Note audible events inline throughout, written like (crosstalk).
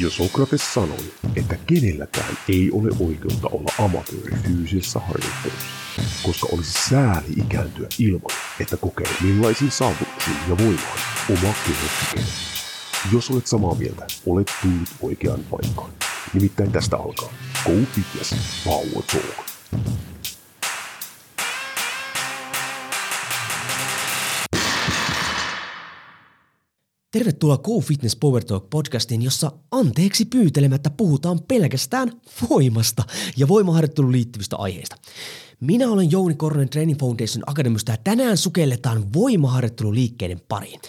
Ja Sokrates sanoi, että kenelläkään ei ole oikeutta olla amatööri fyysisessä harjoittelussa, koska olisi sääli ikääntyä ilman, että kokee millaisiin saavutuksiin ja voimaan oma keho. Jos olet samaa mieltä, olet tullut oikeaan paikkaan. Nimittäin tästä alkaa Go Fitness Power Talk. Tervetuloa Go Fitness Power Talk podcastiin, jossa anteeksi pyytelemättä puhutaan pelkästään voimasta ja voimaharjoitteluun liittyvistä aiheista. Minä olen Jouni Korhonen Training Foundation Akademista ja tänään sukelletaan voimaharjoitteluliikkeiden pariin.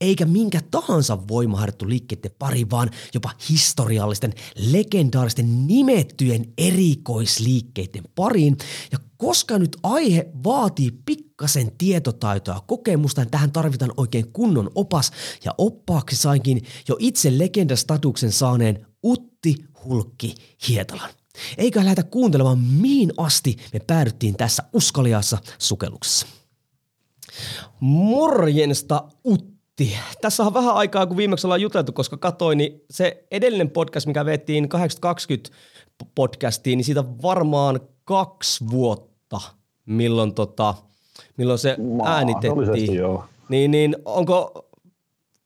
Eikä minkä tahansa voimaharjoitteluliikkeiden pari, vaan jopa historiallisten, legendaaristen, nimettyjen erikoisliikkeiden pariin. Ja koska nyt aihe vaatii pikkasen tietotaitoa kokemusta, niin tähän tarvitaan oikein kunnon opas. Ja oppaaksi sainkin jo itse legendastatuksen saaneen Utti Hulkki Hietalan. Eikä lähdetä kuuntelemaan, mihin asti me päädyttiin tässä uskaliaassa sukelluksessa. Morjensta Utti. Tässä on vähän aikaa, kun viimeksi ollaan juteltu, koska katsoin, niin se edellinen podcast, mikä vettiin 820 podcastiin, niin siitä varmaan kaksi vuotta, milloin, tota, milloin se äänitettiin. Joo. Niin, niin onko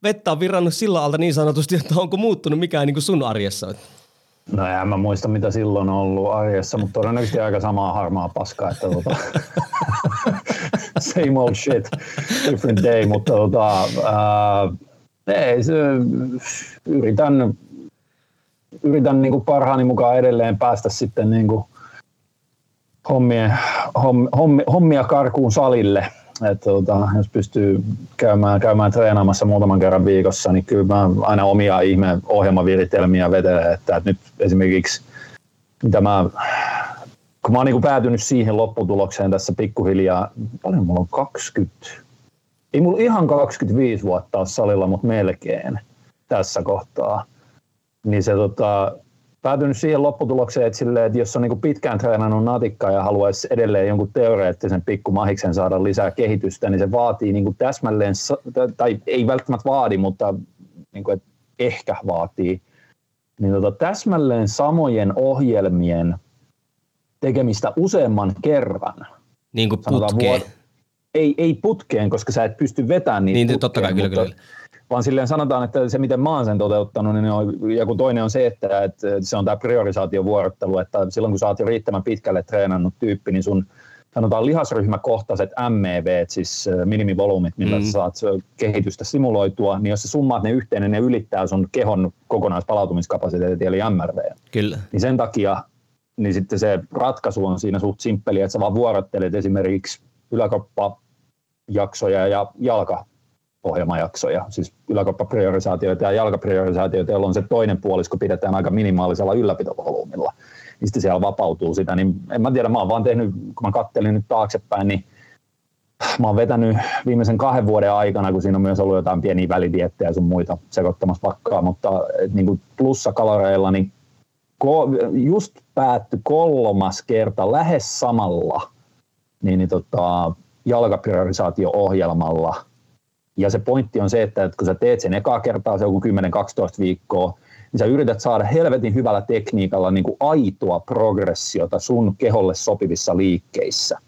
vettä on virrannut sillä alta niin sanotusti, että onko muuttunut mikään niin kuin sun arjessa? No en mä muista mitä silloin on ollut arjessa, mutta todennäköisesti aika samaa harmaa paskaa, että tota, (laughs) same old shit, different day, mutta tota, ää, ei, se, yritän, yritän niin kuin parhaani mukaan edelleen päästä sitten niin kuin hommia, hommia, hommia karkuun salille – että tota, jos pystyy käymään, käymään treenaamassa muutaman kerran viikossa, niin kyllä mä aina omia ihme ohjelmaviritelmiä vetelen, että, että nyt esimerkiksi mitä mä, kun mä oon niin päätynyt siihen lopputulokseen tässä pikkuhiljaa, paljon mulla on 20, ei mulla ihan 25 vuotta ole salilla, mutta melkein tässä kohtaa, niin se tota, päätynyt siihen lopputulokseen, että, silleen, että jos on niin pitkään treenannut natikkaa ja haluaisi edelleen jonkun teoreettisen pikkumahiksen saada lisää kehitystä, niin se vaatii niin täsmälleen, tai ei välttämättä vaadi, mutta niin kuin, että ehkä vaatii, niin tota, täsmälleen samojen ohjelmien tekemistä useamman kerran. Niin kuin putkeen. ei, ei putkeen, koska sä et pysty vetämään niitä Niin, putkeen, totta kai, kyllä, kyllä vaan silleen sanotaan, että se miten mä oon sen toteuttanut, niin on, ja kun toinen on se, että, että se on tämä priorisaatiovuorottelu, että silloin kun sä oot jo riittävän pitkälle treenannut tyyppi, niin sun sanotaan lihasryhmäkohtaiset MEV, siis minimivolyymit, millä mm. sä saat kehitystä simuloitua, niin jos sä summaat ne yhteen, niin ne ylittää sun kehon kokonaispalautumiskapasiteetti, eli MRV. Kyllä. Niin sen takia niin sitten se ratkaisu on siinä suht simppeli, että sä vaan vuorottelet esimerkiksi yläkoppajaksoja ja jalka ohjelmajaksoja, siis yläkoppapriorisaatioita ja jalkapriorisaatioita, jolloin se toinen puolisko pidetään aika minimaalisella ylläpitovolyymilla. Sitten siellä vapautuu sitä, niin en mä tiedä, mä oon vaan tehnyt, kun mä kattelin nyt taaksepäin, niin mä oon vetänyt viimeisen kahden vuoden aikana, kun siinä on myös ollut jotain pieniä välidiettejä sun muita sekoittamassa vakkaa, mutta niin kuin plussakaloreilla, niin just päätty kolmas kerta lähes samalla niin, niin tota, jalkapriorisaatio-ohjelmalla – ja se pointti on se, että kun sä teet sen ekaa kertaa, se on 10-12 viikkoa, niin sä yrität saada helvetin hyvällä tekniikalla niin kuin aitoa progressiota sun keholle sopivissa liikkeissä.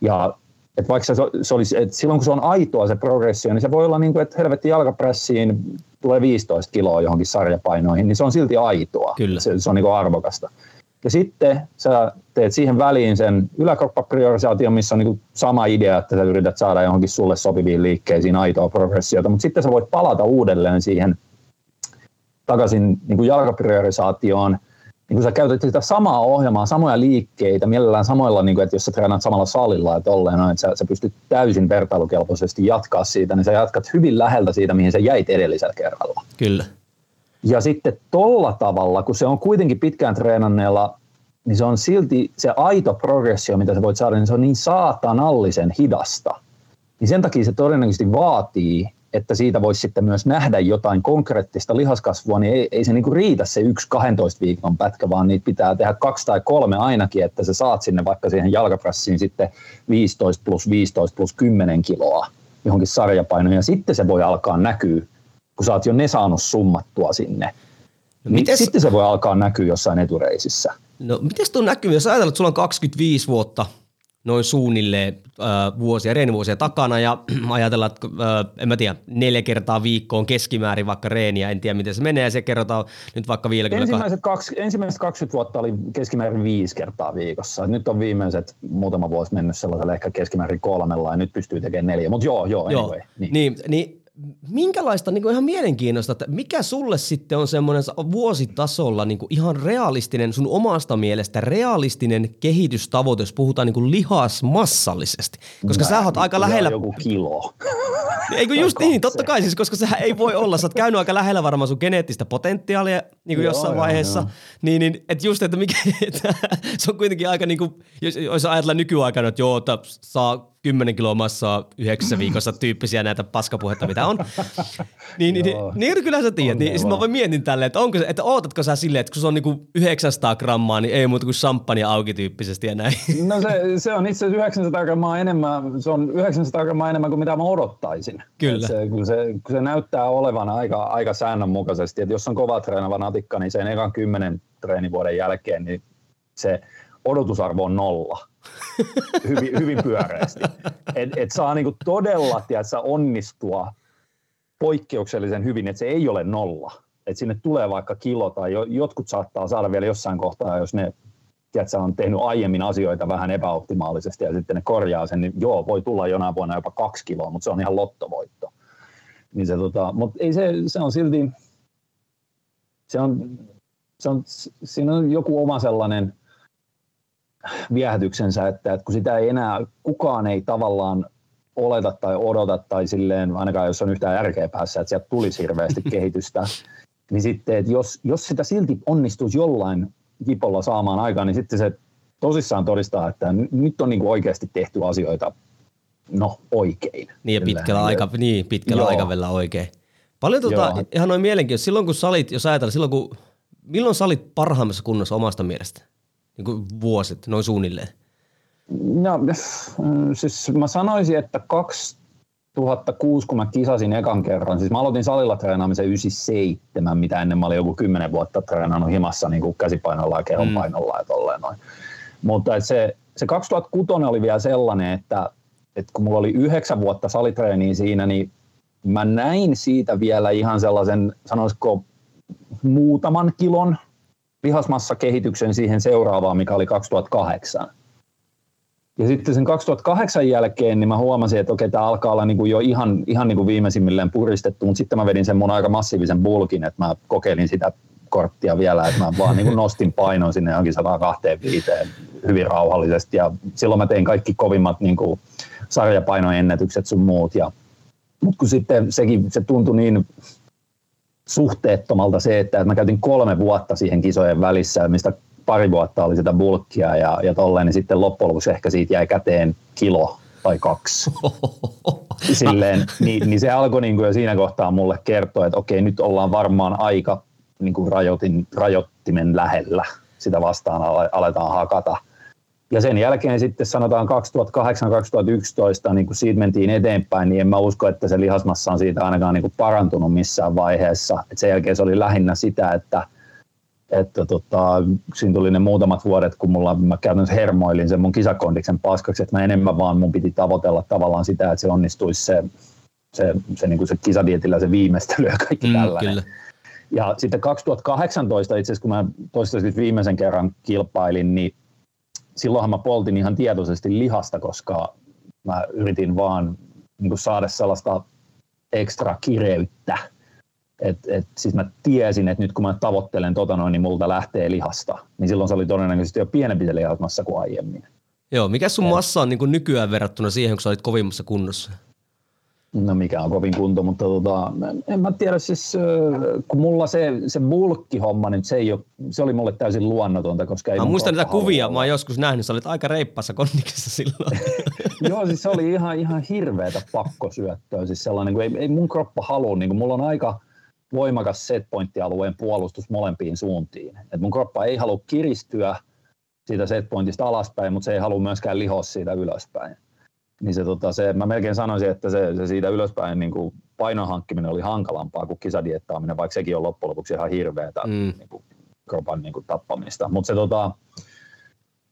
Ja että vaikka se, se olisi, että silloin kun se on aitoa se progressio, niin se voi olla niin kuin, että helvetti jalkapressiin tulee 15 kiloa johonkin sarjapainoihin, niin se on silti aitoa. Kyllä. Se, se on niin kuin arvokasta. Ja sitten sä teet siihen väliin sen yläkroppapriorisaation, missä on niin sama idea, että sä yrität saada johonkin sulle sopiviin liikkeisiin aitoa progressiota, mutta sitten sä voit palata uudelleen siihen takaisin niin kuin jalkapriorisaatioon, niin kun sä käytät sitä samaa ohjelmaa, samoja liikkeitä, mielellään samoilla, niin kuin, että jos sä treenaat samalla salilla, että olleen, no, että sä, sä pystyt täysin vertailukelpoisesti jatkaa siitä, niin sä jatkat hyvin läheltä siitä, mihin sä jäit edellisellä kerralla. Kyllä. Ja sitten tolla tavalla, kun se on kuitenkin pitkään treenanneella, niin se on silti se aito progressio, mitä sä voit saada, niin se on niin saatanallisen hidasta. Niin sen takia se todennäköisesti vaatii, että siitä voisi sitten myös nähdä jotain konkreettista lihaskasvua, niin ei, ei se niinku riitä se yksi 12 viikon pätkä, vaan niitä pitää tehdä kaksi tai kolme ainakin, että sä saat sinne vaikka siihen jalkaprassiin sitten 15 plus 15 plus 10 kiloa johonkin sarjapainoon, ja sitten se voi alkaa näkyä kun sä oot jo ne saanut summattua sinne. No, niin mites... Sitten se voi alkaa näkyä jossain etureisissä. No miten tuo näkyy, jos ajatellaan, että sulla on 25 vuotta noin suunnilleen äh, vuosia, reenivuosia takana ja (clears throat) ajatellaan, että äh, en mä tiedä, neljä kertaa viikkoon keskimäärin vaikka reeniä, en tiedä miten se menee ja se kerrotaan nyt vaikka vielä. Ensimmäiset, kaksi, ensimmäiset 20 vuotta oli keskimäärin viisi kertaa viikossa. Nyt on viimeiset muutama vuosi mennyt sellaisella ehkä keskimäärin kolmella ja nyt pystyy tekemään neljä, mutta joo, joo, joo. Anyway, niin. niin, niin minkälaista, niin kuin ihan mielenkiinnosta, että mikä sulle sitten on semmoinen vuositasolla niin kuin ihan realistinen, sun omasta mielestä realistinen kehitystavoite, jos puhutaan niin kuin lihasmassallisesti? Koska Mä, sä oot aika lähellä... joku kilo. (laughs) Eikö just niin, totta kai siis, koska sehän ei voi olla, sä oot käynyt aika lähellä varmaan sun geneettistä potentiaalia niin kuin joo, jossain joo, vaiheessa, joo. niin, niin että just, että mikä, (laughs) että se on kuitenkin aika niin kuin, jos, jos ajatellaan nykyaikana, että joo, että saa 10 kiloa massaa yhdeksässä viikossa tyyppisiä näitä paskapuhetta, mitä on. (laughs) niin, niin, niin, niin, kyllä sä tiedät. Niin, sitten mä voin mietin tälleen, että, onko, että ootatko sä silleen, että kun se on niinku 900 grammaa, niin ei muuta kuin champagne auki tyyppisesti ja näin. (laughs) No se, se on itse asiassa 900 grammaa enemmän, se on 900 grammaa enemmän kuin mitä mä odottaisin. Kyllä. Se, kun, se, kun se näyttää olevan aika, aika säännönmukaisesti, että jos on kova treenava natikka, niin sen ekan kymmenen treenivuoden jälkeen, niin se odotusarvo on nolla (laughs) hyvin, hyvin pyöreästi. Et, et saa niinku todella tiedätkö, onnistua poikkeuksellisen hyvin, että se ei ole nolla. Että sinne tulee vaikka kilo tai jo, jotkut saattaa saada vielä jossain kohtaa, jos ne tiedätkö, on tehnyt aiemmin asioita vähän epäoptimaalisesti ja sitten ne korjaa sen, niin joo, voi tulla jonain vuonna jopa kaksi kiloa, mutta se on ihan lottovoitto. Niin se, tota, mutta ei se, se on silti, se on, se on, siinä on joku oma sellainen viehätyksensä, että, että kun sitä ei enää, kukaan ei tavallaan oleta tai odota tai silleen, ainakaan jos on yhtään järkeä päässä, että sieltä tulisi hirveästi (laughs) kehitystä, niin sitten, että jos, jos sitä silti onnistuisi jollain kipolla saamaan aikaan, niin sitten se tosissaan todistaa, että nyt on niin oikeasti tehty asioita no oikein. Niin ja pitkällä, aika, niin, pitkällä aikavälillä oikein. Paljon tuota, ihan noin mielenkiintoista, silloin kun salit, jos ajatellaan, silloin kun, milloin salit parhaimmassa kunnossa omasta mielestä? Niin kuin vuosit, noin suunnilleen? No, siis mä sanoisin, että 2006, kun mä kisasin ekan kerran, siis mä aloitin salilla treenaamisen 97, mitä ennen mä olin joku 10 vuotta treenannut himassa niin kuin käsipainolla ja kehonpainolla ja tolleen noin. Mutta se, se 2006 oli vielä sellainen, että, että kun mulla oli yhdeksän vuotta salitreeniä siinä, niin mä näin siitä vielä ihan sellaisen, sanoisiko muutaman kilon lihasmassakehityksen siihen seuraavaan, mikä oli 2008. Ja sitten sen 2008 jälkeen niin mä huomasin, että okei, tämä alkaa olla niin kuin jo ihan, ihan niin kuin viimeisimmilleen puristettu, mutta sitten mä vedin sen mun aika massiivisen bulkin, että mä kokeilin sitä korttia vielä, että mä vaan niin nostin painon sinne johonkin 125 hyvin rauhallisesti ja silloin mä tein kaikki kovimmat niin kuin sarjapainoennätykset sun muut ja mutta kun sitten sekin, se tuntui niin suhteettomalta se, että mä käytin kolme vuotta siihen kisojen välissä, mistä pari vuotta oli sitä bulkkia ja, ja tolleen, niin sitten loppujen lopuksi ehkä siitä jäi käteen kilo tai kaksi. (laughs) Silleen, niin, niin se alkoi niin kuin jo siinä kohtaa mulle kertoa, että okei, nyt ollaan varmaan aika niin kuin rajoitin, rajoittimen lähellä. Sitä vastaan aletaan hakata – ja sen jälkeen sitten sanotaan 2008-2011, niin kun siitä mentiin eteenpäin, niin en mä usko, että se lihasmassa on siitä ainakaan niin kuin parantunut missään vaiheessa. Et sen jälkeen se oli lähinnä sitä, että, että tota, siinä tuli ne muutamat vuodet, kun mulla, mä käytännössä hermoilin sen mun kisakondiksen paskaksi, että mä enemmän vaan mun piti tavoitella tavallaan sitä, että se onnistuisi se, se, se, niin kuin se kisadietillä se viimeistely ja kaikki mm, tällainen. Kyllä. Ja sitten 2018 itse asiassa, kun mä toistaiseksi viimeisen kerran kilpailin, niin silloinhan mä poltin ihan tietoisesti lihasta, koska mä yritin vaan niin saada sellaista ekstra kireyttä. Et, et, siis mä tiesin, että nyt kun mä tavoittelen tota noin, niin multa lähtee lihasta. Niin silloin se oli todennäköisesti jo pienempi lihasmassa kuin aiemmin. Joo, mikä sun massa on niin nykyään verrattuna siihen, kun sä olit kovimmassa kunnossa? No mikä on kovin kunto, mutta tota, en mä tiedä siis, kun mulla se, se bulkkihomma, niin se, ei ole, se oli mulle täysin luonnotonta, koska ei Mä muistan niitä kuvia, olla. mä oon joskus nähnyt, sä olit aika reippassa kondiksessa silloin. (laughs) Joo, siis se oli ihan, ihan hirveätä pakkosyöttöä, siis sellainen, kun ei, ei mun kroppa halua, niin kun mulla on aika voimakas setpointtialueen puolustus molempiin suuntiin. Et mun kroppa ei halua kiristyä siitä setpointista alaspäin, mutta se ei halua myöskään lihoa siitä ylöspäin niin se, tota, se, mä melkein sanoisin, että se, se siitä ylöspäin niin kuin painon hankkiminen oli hankalampaa kuin kisadiettaaminen, vaikka sekin on loppujen lopuksi ihan hirveätä mm. niin kuin, kropan niin kuin, tappamista. Mutta se tota,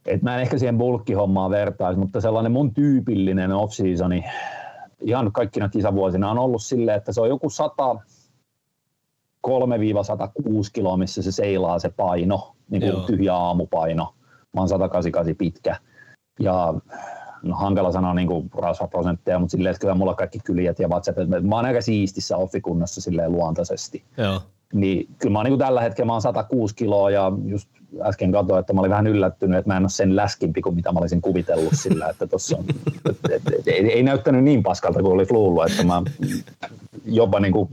et mä en ehkä siihen bulkkihommaan vertaisi, mutta sellainen mun tyypillinen off-seasoni ihan kaikkina kisavuosina on ollut silleen, että se on joku 100, 3-106 kiloa, missä se seilaa se paino, niin kuin tyhjä aamupaino. Mä oon 188 pitkä. Ja no, hankala sanoa niin kuin rasvaprosentteja, mutta silleen, että kyllä mulla kaikki kyljät ja vatsat, mä oon aika siistissä offikunnossa silleen luontaisesti. Joo. Niin kyllä mä oon niin kuin tällä hetkellä mä oon 106 kiloa ja just äsken katsoin, että mä olin vähän yllättynyt, että mä en ole sen läskimpi kuin mitä mä olisin kuvitellut sillä, että tossa on, et, et, et, ei, ei, näyttänyt niin paskalta kuin olisi luullut, että mä jopa niin kuin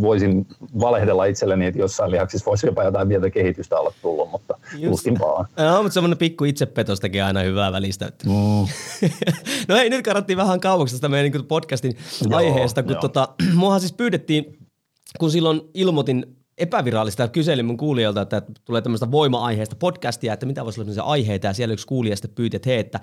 voisin valehdella itselleni, että jossain lihaksissa voisi jopa jotain pientä kehitystä olla tullut, mutta tuskin vaan. No, mutta semmoinen pikku itsepetos tekee aina hyvää välistä. Mm. (laughs) no hei, nyt karattiin vähän kauaksi tästä meidän niin podcastin joo, aiheesta, kun tota, (clears throat) muahan siis pyydettiin, kun silloin ilmoitin epävirallista. Kyselin mun kuulijoilta, että tulee tämmöistä voima-aiheesta podcastia, että mitä voisi olla sellaisia aiheita, ja siellä yksi kuulija sitten pyyti, että hei, että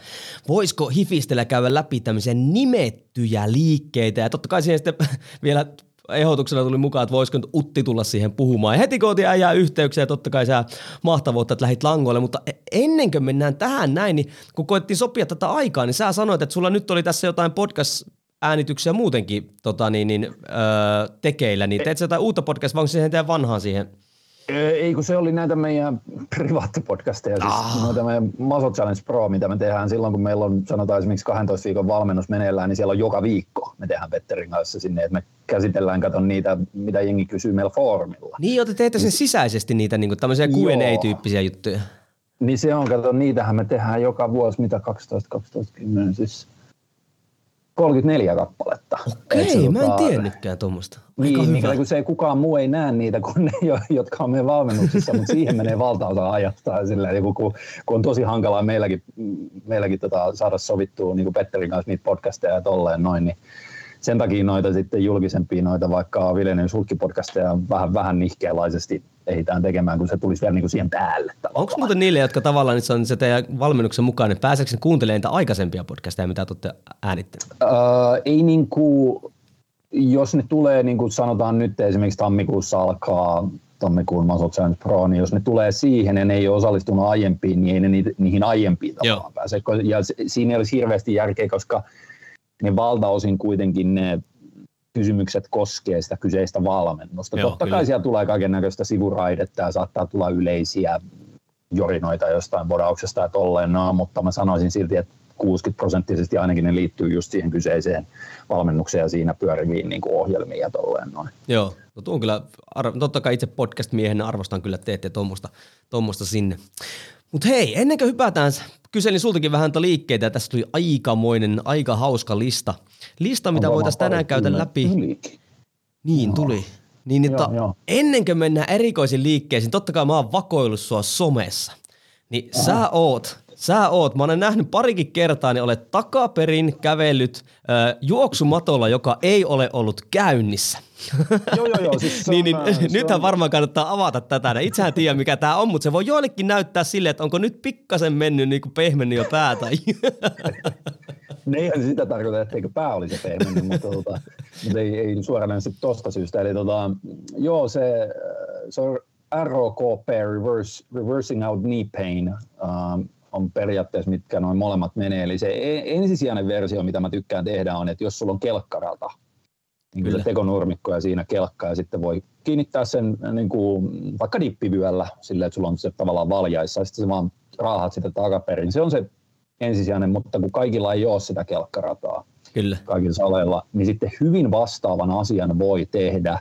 voisiko hifistellä käydä läpi tämmöisiä nimettyjä liikkeitä, ja totta kai siihen sitten (laughs) vielä ehdotuksena tuli mukaan, että voisiko nyt Utti tulla siihen puhumaan. Ja heti kun otin äijää yhteyksiä, totta kai sä mahtavuutta, että lähit langoille, mutta e- ennen kuin mennään tähän näin, niin kun koettiin sopia tätä aikaa, niin sä sanoit, että sulla nyt oli tässä jotain podcast äänityksiä muutenkin tota, niin, niin, öö, tekeillä, niin teet sä jotain uutta podcastia, vai onko siihen teidän vanhaan siihen? Ei, kun se oli näitä meidän privaattipodcasteja, siis ah. noita meidän Muscle Challenge Pro, mitä me tehdään silloin, kun meillä on sanotaan esimerkiksi 12 viikon valmennus meneillään, niin siellä on joka viikko me tehdään Petterin kanssa sinne, että me käsitellään, katon niitä, mitä jengi kysyy meillä foorumilla. Niin, te teette sen sisäisesti niitä niin kuin tämmöisiä Q&A-tyyppisiä juttuja. Niin se on, kato, niitähän me tehdään joka vuosi, mitä 12, 12, 10, siis 34 kappaletta. Okei, mä en tiennytkään tuommoista. Niin, niin kun se ei kukaan muu ei näe niitä kuin ne, jotka on meidän valmennuksissa, mutta siihen menee valtaosa ajasta. Sillä, kun, kun, on tosi hankalaa meilläkin, meilläkin tota, saada sovittua niin kuin Petterin kanssa niitä podcasteja ja tolleen noin, niin sen takia noita sitten julkisempia noita vaikka Vilenen sulkkipodcasteja vähän, vähän nihkeälaisesti ehditään tekemään, kun se tulisi vielä niin kuin siihen päälle. Onko muuten niille, jotka tavallaan nyt on se teidän valmennuksen mukaan, niin pääseekö kuuntelemaan niitä aikaisempia podcasteja, mitä olette äänittäneet? Öö, ei niin kuin, jos ne tulee, niin kuin sanotaan nyt esimerkiksi tammikuussa alkaa tammikuun Muscle Challenge Pro, niin jos ne tulee siihen ja ne ei ole osallistunut aiempiin, niin ei ne niihin aiempiin tavallaan pääse. Ja siinä ei olisi hirveästi järkeä, koska ne valtaosin kuitenkin ne kysymykset koskee sitä kyseistä valmennusta. Joo, Totta kyllä. kai siellä tulee kaiken näköistä sivuraidetta ja saattaa tulla yleisiä jorinoita jostain bodauksesta ja tolleen, no, mutta mä sanoisin silti, että 60 prosenttisesti ainakin ne liittyy just siihen kyseiseen valmennukseen ja siinä pyöriviin niin kuin ohjelmiin ja tolleen noin. Joo, no tuon kyllä, totta kai itse podcast-miehenä arvostan kyllä, että teette tuommoista sinne. Mutta hei, ennen kuin hypätään, kyselin sultakin vähän liikkeitä ja tässä tuli aikamoinen, aika hauska lista. Lista, mitä voitaisiin tänään käydä läpi. Tulikin. Niin, tuli. Niin, että joo, joo. ennen kuin mennään erikoisiin liikkeisiin, totta kai mä oon vakoillut sua somessa. Niin Aha. sä oot Sä oot, mä olen nähnyt parikin kertaa, niin olet takaperin kävellyt äh, juoksumatolla, joka ei ole ollut käynnissä. (laughs) Joo, joo, joo. Siis (laughs) niin, niin, nythän on... varmaan kannattaa avata tätä. Itsehän tiedä, mikä tämä on, mutta se voi joillekin näyttää silleen, että onko nyt pikkasen mennyt niin kuin pehmennyt jo päätä. (laughs) ne eihän sitä tarkoita, etteikö pää olisi pehmennyt, mutta, tota, mutta ei, ei suoraan sitten tosta syystä. Eli tota, joo, se, se on ROKP, reverse, Reversing Out Knee Pain. Um, on periaatteessa, mitkä noin molemmat menee. Eli se ensisijainen versio, mitä mä tykkään tehdä, on, että jos sulla on kelkkarata, niin se tekonurmikko ja siinä kelkka, ja sitten voi kiinnittää sen niin kuin, vaikka dippivyöllä silleen, että sulla on se tavallaan valjaissa, ja sitten se vaan raahat sitä takaperin. Se on se ensisijainen, mutta kun kaikilla ei ole sitä kelkkarataa, Kyllä. kaikilla saleilla, niin sitten hyvin vastaavan asian voi tehdä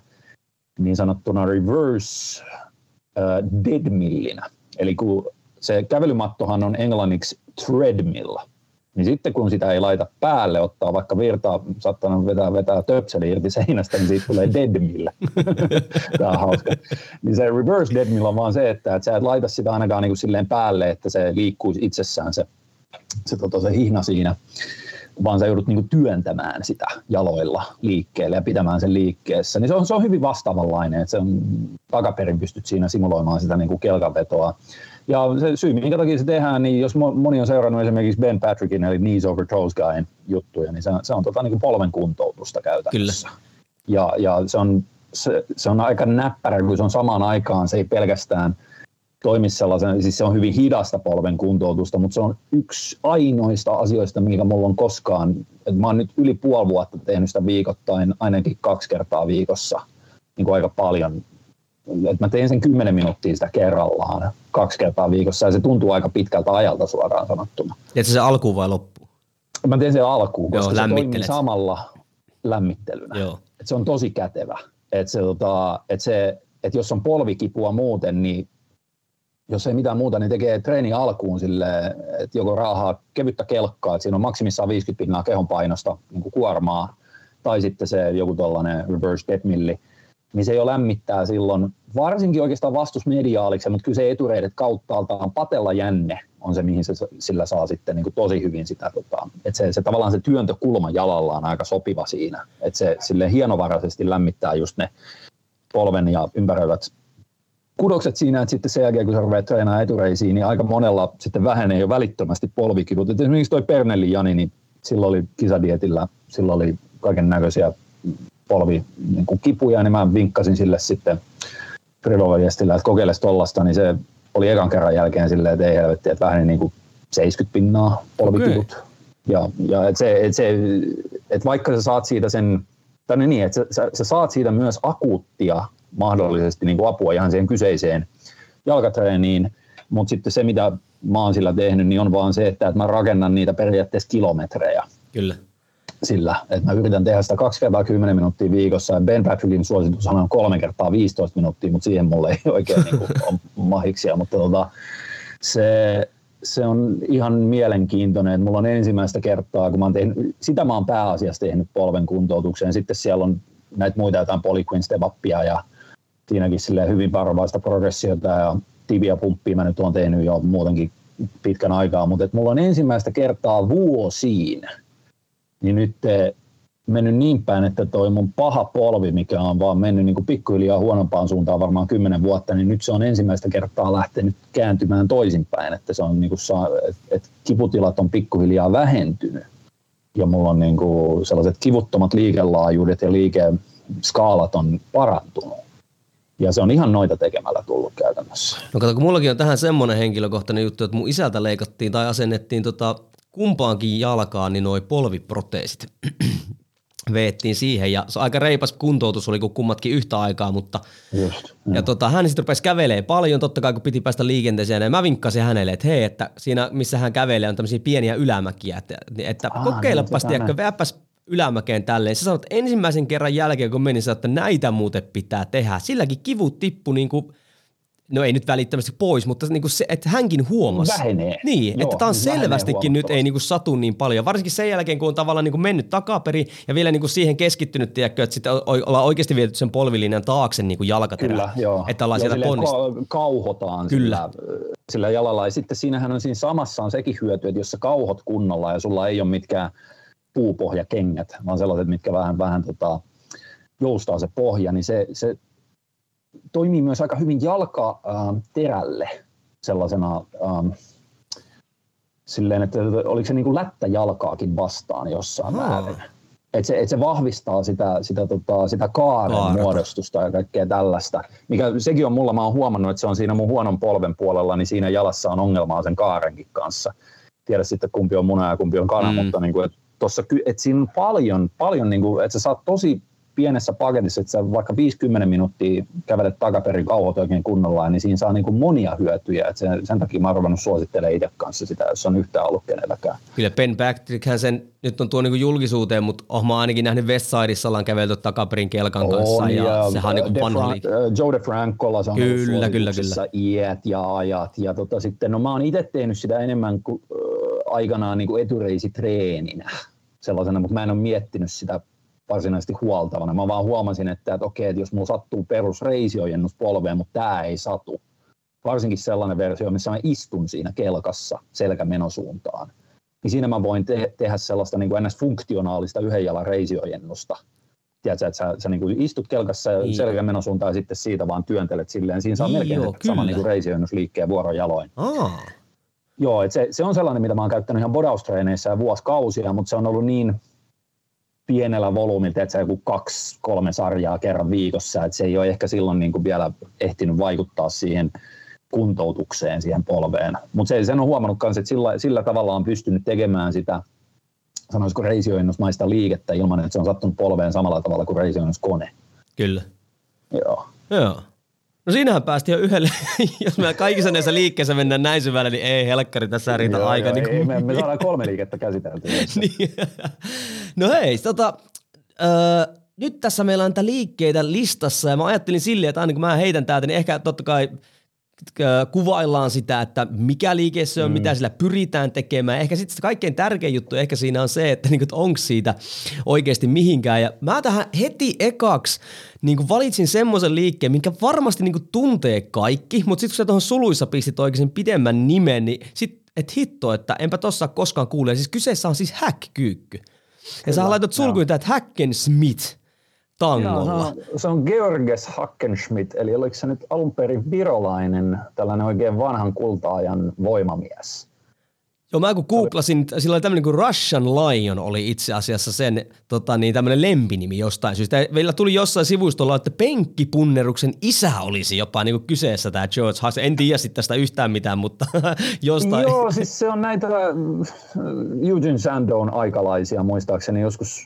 niin sanottuna reverse uh, deadmillinä. Eli kun se kävelymattohan on englanniksi treadmill. Niin sitten kun sitä ei laita päälle, ottaa vaikka virtaa, saattaa vetää, vetää töpseli irti seinästä, niin siitä tulee deadmill. (laughs) Tämä on hauska. Niin se reverse deadmill on vaan se, että, että sä et laita sitä ainakaan niin kuin silleen päälle, että se liikkuu itsessään se, se, tota, se hihna siinä vaan sä joudut niinku työntämään sitä jaloilla liikkeelle ja pitämään sen liikkeessä. Niin se on, se on hyvin vastaavanlainen, että se on, takaperin pystyt siinä simuloimaan sitä niinku kelkanvetoa. Ja se syy, minkä takia se tehdään, niin jos moni on seurannut esimerkiksi Ben Patrickin, eli Knees Over Toes Guyn juttuja, niin se, se on tota, niin kuin polven kuntoutusta käytännössä. Kyllä. Ja, ja se, on, se, se, on aika näppärä, kun se on samaan aikaan, se ei pelkästään toimi sellaisen, siis se on hyvin hidasta polven kuntoutusta, mutta se on yksi ainoista asioista, mikä mulla on koskaan, että mä oon nyt yli puoli vuotta tehnyt sitä viikoittain, ainakin kaksi kertaa viikossa, niin kuin aika paljon että mä teen sen 10 minuuttia sitä kerrallaan kaksi kertaa viikossa ja se tuntuu aika pitkältä ajalta suoraan sanottuna. Teetkö se alkuun vai loppuun? Mä teen sen alkuun, koska Joo, se toimii samalla lämmittelynä. Joo. Et se on tosi kätevä. Et se, tota, et se, et jos on polvikipua muuten, niin jos ei mitään muuta, niin tekee treeni alkuun sille, että joko raahaa kevyttä kelkkaa, että siinä on maksimissaan 50 pinnaa kehon painosta niin kuormaa, tai sitten se joku tuollainen reverse dead milli, niin se jo lämmittää silloin, varsinkin oikeastaan vastusmediaaliksi, mutta kyllä se etureidet kauttaaltaan patella jänne on se, mihin se sillä saa sitten niin kuin tosi hyvin sitä, tota, että se, se, tavallaan se työntökulma jalalla on aika sopiva siinä, että se sille hienovaraisesti lämmittää just ne polven ja ympäröivät kudokset siinä, että sitten sen jälkeen, kun sä ruveat treenaamaan etureisiin, niin aika monella sitten vähenee jo välittömästi polvikivut. Et esimerkiksi toi Pernelli Jani, niin silloin oli kisadietillä, silloin oli kaiken näköisiä polvi niin kuin kipuja, niin mä vinkkasin sille sitten Prilovajestillä, että kokeilisi tollasta, niin se oli ekan kerran jälkeen silleen, että ei helvetti, että vähän niin kuin 70 pinnaa polvikivut. Okay. Ja, ja et se, et se, et vaikka sä saat siitä sen, tai niin, että sä, sä, saat siitä myös akuuttia mahdollisesti niin kuin apua ihan siihen kyseiseen jalkatreeniin, mutta sitten se, mitä mä oon sillä tehnyt, niin on vaan se, että, että mä rakennan niitä periaatteessa kilometrejä. Kyllä sillä, että mä yritän tehdä sitä kaksi kertaa 10 minuuttia viikossa, ja Ben Patrickin suositus on kolme kertaa 15 minuuttia, mutta siihen mulle ei (laughs) oikein niin kuin, ole mahiksia, mutta tota, se, se on ihan mielenkiintoinen, että mulla on ensimmäistä kertaa, kun mä oon tehnyt, sitä mä oon pääasiassa tehnyt polven kuntoutukseen, sitten siellä on näitä muita jotain polyquin step ja siinäkin hyvin varovaista progressiota ja tibia-pumppia mä nyt oon tehnyt jo muutenkin pitkän aikaa, mutta että mulla on ensimmäistä kertaa vuosiin – niin nyt mennyt niin päin, että toi mun paha polvi, mikä on vaan mennyt niin pikkuhiljaa huonompaan suuntaan varmaan kymmenen vuotta, niin nyt se on ensimmäistä kertaa lähtenyt kääntymään toisinpäin, että se on niin kuin saa, että kiputilat on pikkuhiljaa vähentynyt ja mulla on niin kuin sellaiset kivuttomat liikelaajuudet ja liikeskaalat on parantunut. Ja se on ihan noita tekemällä tullut käytännössä. No kato, kun mullakin on tähän semmoinen henkilökohtainen juttu, että mun isältä leikattiin tai asennettiin tota kumpaankin jalkaan niin noi polviproteesit (clears throat) veettiin siihen ja se aika reipas kuntoutus oli kuin kummatkin yhtä aikaa, mutta Just, ja tota, hän sitten rupesi kävelee paljon, totta kai kun piti päästä liikenteeseen ja mä vinkkasin hänelle, että hei, että siinä missä hän kävelee on tämmöisiä pieniä ylämäkiä, että, että ah, kokeilepas, niin, tiedätkö, veäpäs ylämäkeen tälleen. Sä sanot ensimmäisen kerran jälkeen, kun menin, että näitä muuten pitää tehdä. Silläkin kivut tippu niin kuin no ei nyt välittömästi pois, mutta niin kuin se, että hänkin huomasi. Vähenee. Niin, Joo, että tämä on selvästikin nyt ei niin kuin satu niin paljon. Varsinkin sen jälkeen, kun on tavallaan niin kuin mennyt takaperin ja vielä niin kuin siihen keskittynyt, tiedätkö, että sitten ollaan oikeasti viety sen polvilinjan taakse niin kuin jalkaterä. Kyllä, joo. Että ollaan sieltä ka- kauhotaan Kyllä. Sillä, sillä jalalla. Ja sitten siinähän on siinä samassa on sekin hyöty, että jos sä kauhot kunnolla ja sulla ei ole mitkään puupohjakengät, vaan sellaiset, mitkä vähän, vähän tota, joustaa se pohja, niin se, se toimii myös aika hyvin jalkaterälle sellaisena ähm, silleen, että oliko se niin kuin lättäjalkaakin vastaan jossain hmm. määrin. Että se, et se vahvistaa sitä, sitä, tota, sitä kaaren Kaarta. muodostusta ja kaikkea tällaista. Mikä sekin on mulla, mä oon huomannut, että se on siinä mun huonon polven puolella, niin siinä jalassa on ongelmaa sen kaarenkin kanssa. Tiedä sitten kumpi on muna ja kumpi on kana, mm. mutta niin kuin, että, tossa, että siinä on paljon, paljon niin kuin, että sä saat tosi pienessä paketissa, että sä vaikka 50 minuuttia kävelet takaperin kauhot oikein kunnolla, niin siinä saa niin kuin monia hyötyjä. Että sen, sen takia mä oon suosittelemaan itse kanssa sitä, jos on yhtään ollut kenelläkään. Kyllä Ben Patrickhän sen nyt on tuo niin julkisuuteen, mutta oh, mä ainakin nähnyt Westsidessa ollaan kävelty takaperin kelkan on, kanssa ja, ja sehän on niin kuin vanha Fra- Joe DeFrancolla se on kyllä, kyllä, kyllä. iät ja ajat. Ja tota, sitten, no mä oon itse tehnyt sitä enemmän kuin äh, aikanaan niin kuin etureisitreeninä sellaisena, mutta mä en ole miettinyt sitä varsinaisesti huoltavana. Mä vaan huomasin, että, että okei, että jos mulla sattuu perus reisiojennus polveen, mutta tämä ei satu. Varsinkin sellainen versio, missä mä istun siinä kelkassa selkämenosuuntaan. Niin siinä mä voin te- tehdä sellaista niin kuin ns-funktionaalista yhden jalan reisiojennusta. Tiedätkö, että sä, sä niin kuin istut kelkassa ja niin. selkämenosuuntaan ja sitten siitä vaan työntelet silleen. Siinä saa niin melkein joo, sama niin reisioijennusliikkeen vuorojaloin. Aa. Joo, että se, se, on sellainen, mitä mä oon käyttänyt ihan bodaustreeneissä ja vuosikausia, mutta se on ollut niin pienellä volyymilla, että se joku kaksi, kolme sarjaa kerran viikossa, että se ei ole ehkä silloin niin kuin vielä ehtinyt vaikuttaa siihen kuntoutukseen siihen polveen. Mutta se, sen on huomannut myös, että sillä, sillä tavalla on pystynyt tekemään sitä, sanoisiko reisioinnusmaista liikettä ilman, että se on sattunut polveen samalla tavalla kuin reisioinnuskone. Kyllä. Joo. Joo. No siinähän päästiin jo yhdelle, (laughs) jos me kaikissa näissä liikkeissä mennään näin syvälle, niin ei helkkari tässä riitä Joo, aika. joo, niin kuin... ei, me, me saadaan kolme liikettä käsiteltyä. (laughs) niin. No hei, tota, öö, nyt tässä meillä on näitä liikkeitä listassa ja mä ajattelin silleen, että aina kun mä heitän täältä, niin ehkä totta kai ö, kuvaillaan sitä, että mikä liike se on, mm. mitä sillä pyritään tekemään. Ehkä sitten kaikkein tärkein juttu ehkä siinä on se, että, niin onko siitä oikeasti mihinkään. Ja mä tähän heti ekaksi niin valitsin semmoisen liikkeen, minkä varmasti niin tuntee kaikki, mutta sitten kun sä tuohon suluissa pistit oikein pidemmän nimen, niin sit et hitto, että enpä tossa koskaan kuule. Siis kyseessä on siis häkkyykky. Ja sä laitat sulkuun että Hackensmith tangolla. Joo, se, on, se on Georges Hackenschmidt, eli oliko se nyt alun perin virolainen, tällainen oikein vanhan kultaajan voimamies. Joo, mä kun googlasin, sillä oli tämmöinen kuin Russian Lion oli itse asiassa sen tota, niin, tämmöinen lempinimi jostain syystä. Meillä tuli jossain sivustolla, että penkkipunneruksen isä olisi jopa niin kuin kyseessä tämä George Haas. En tiedä sitten tästä yhtään mitään, mutta (laughs) jostain. Joo, siis se on näitä äh, Eugene Sandown aikalaisia muistaakseni joskus.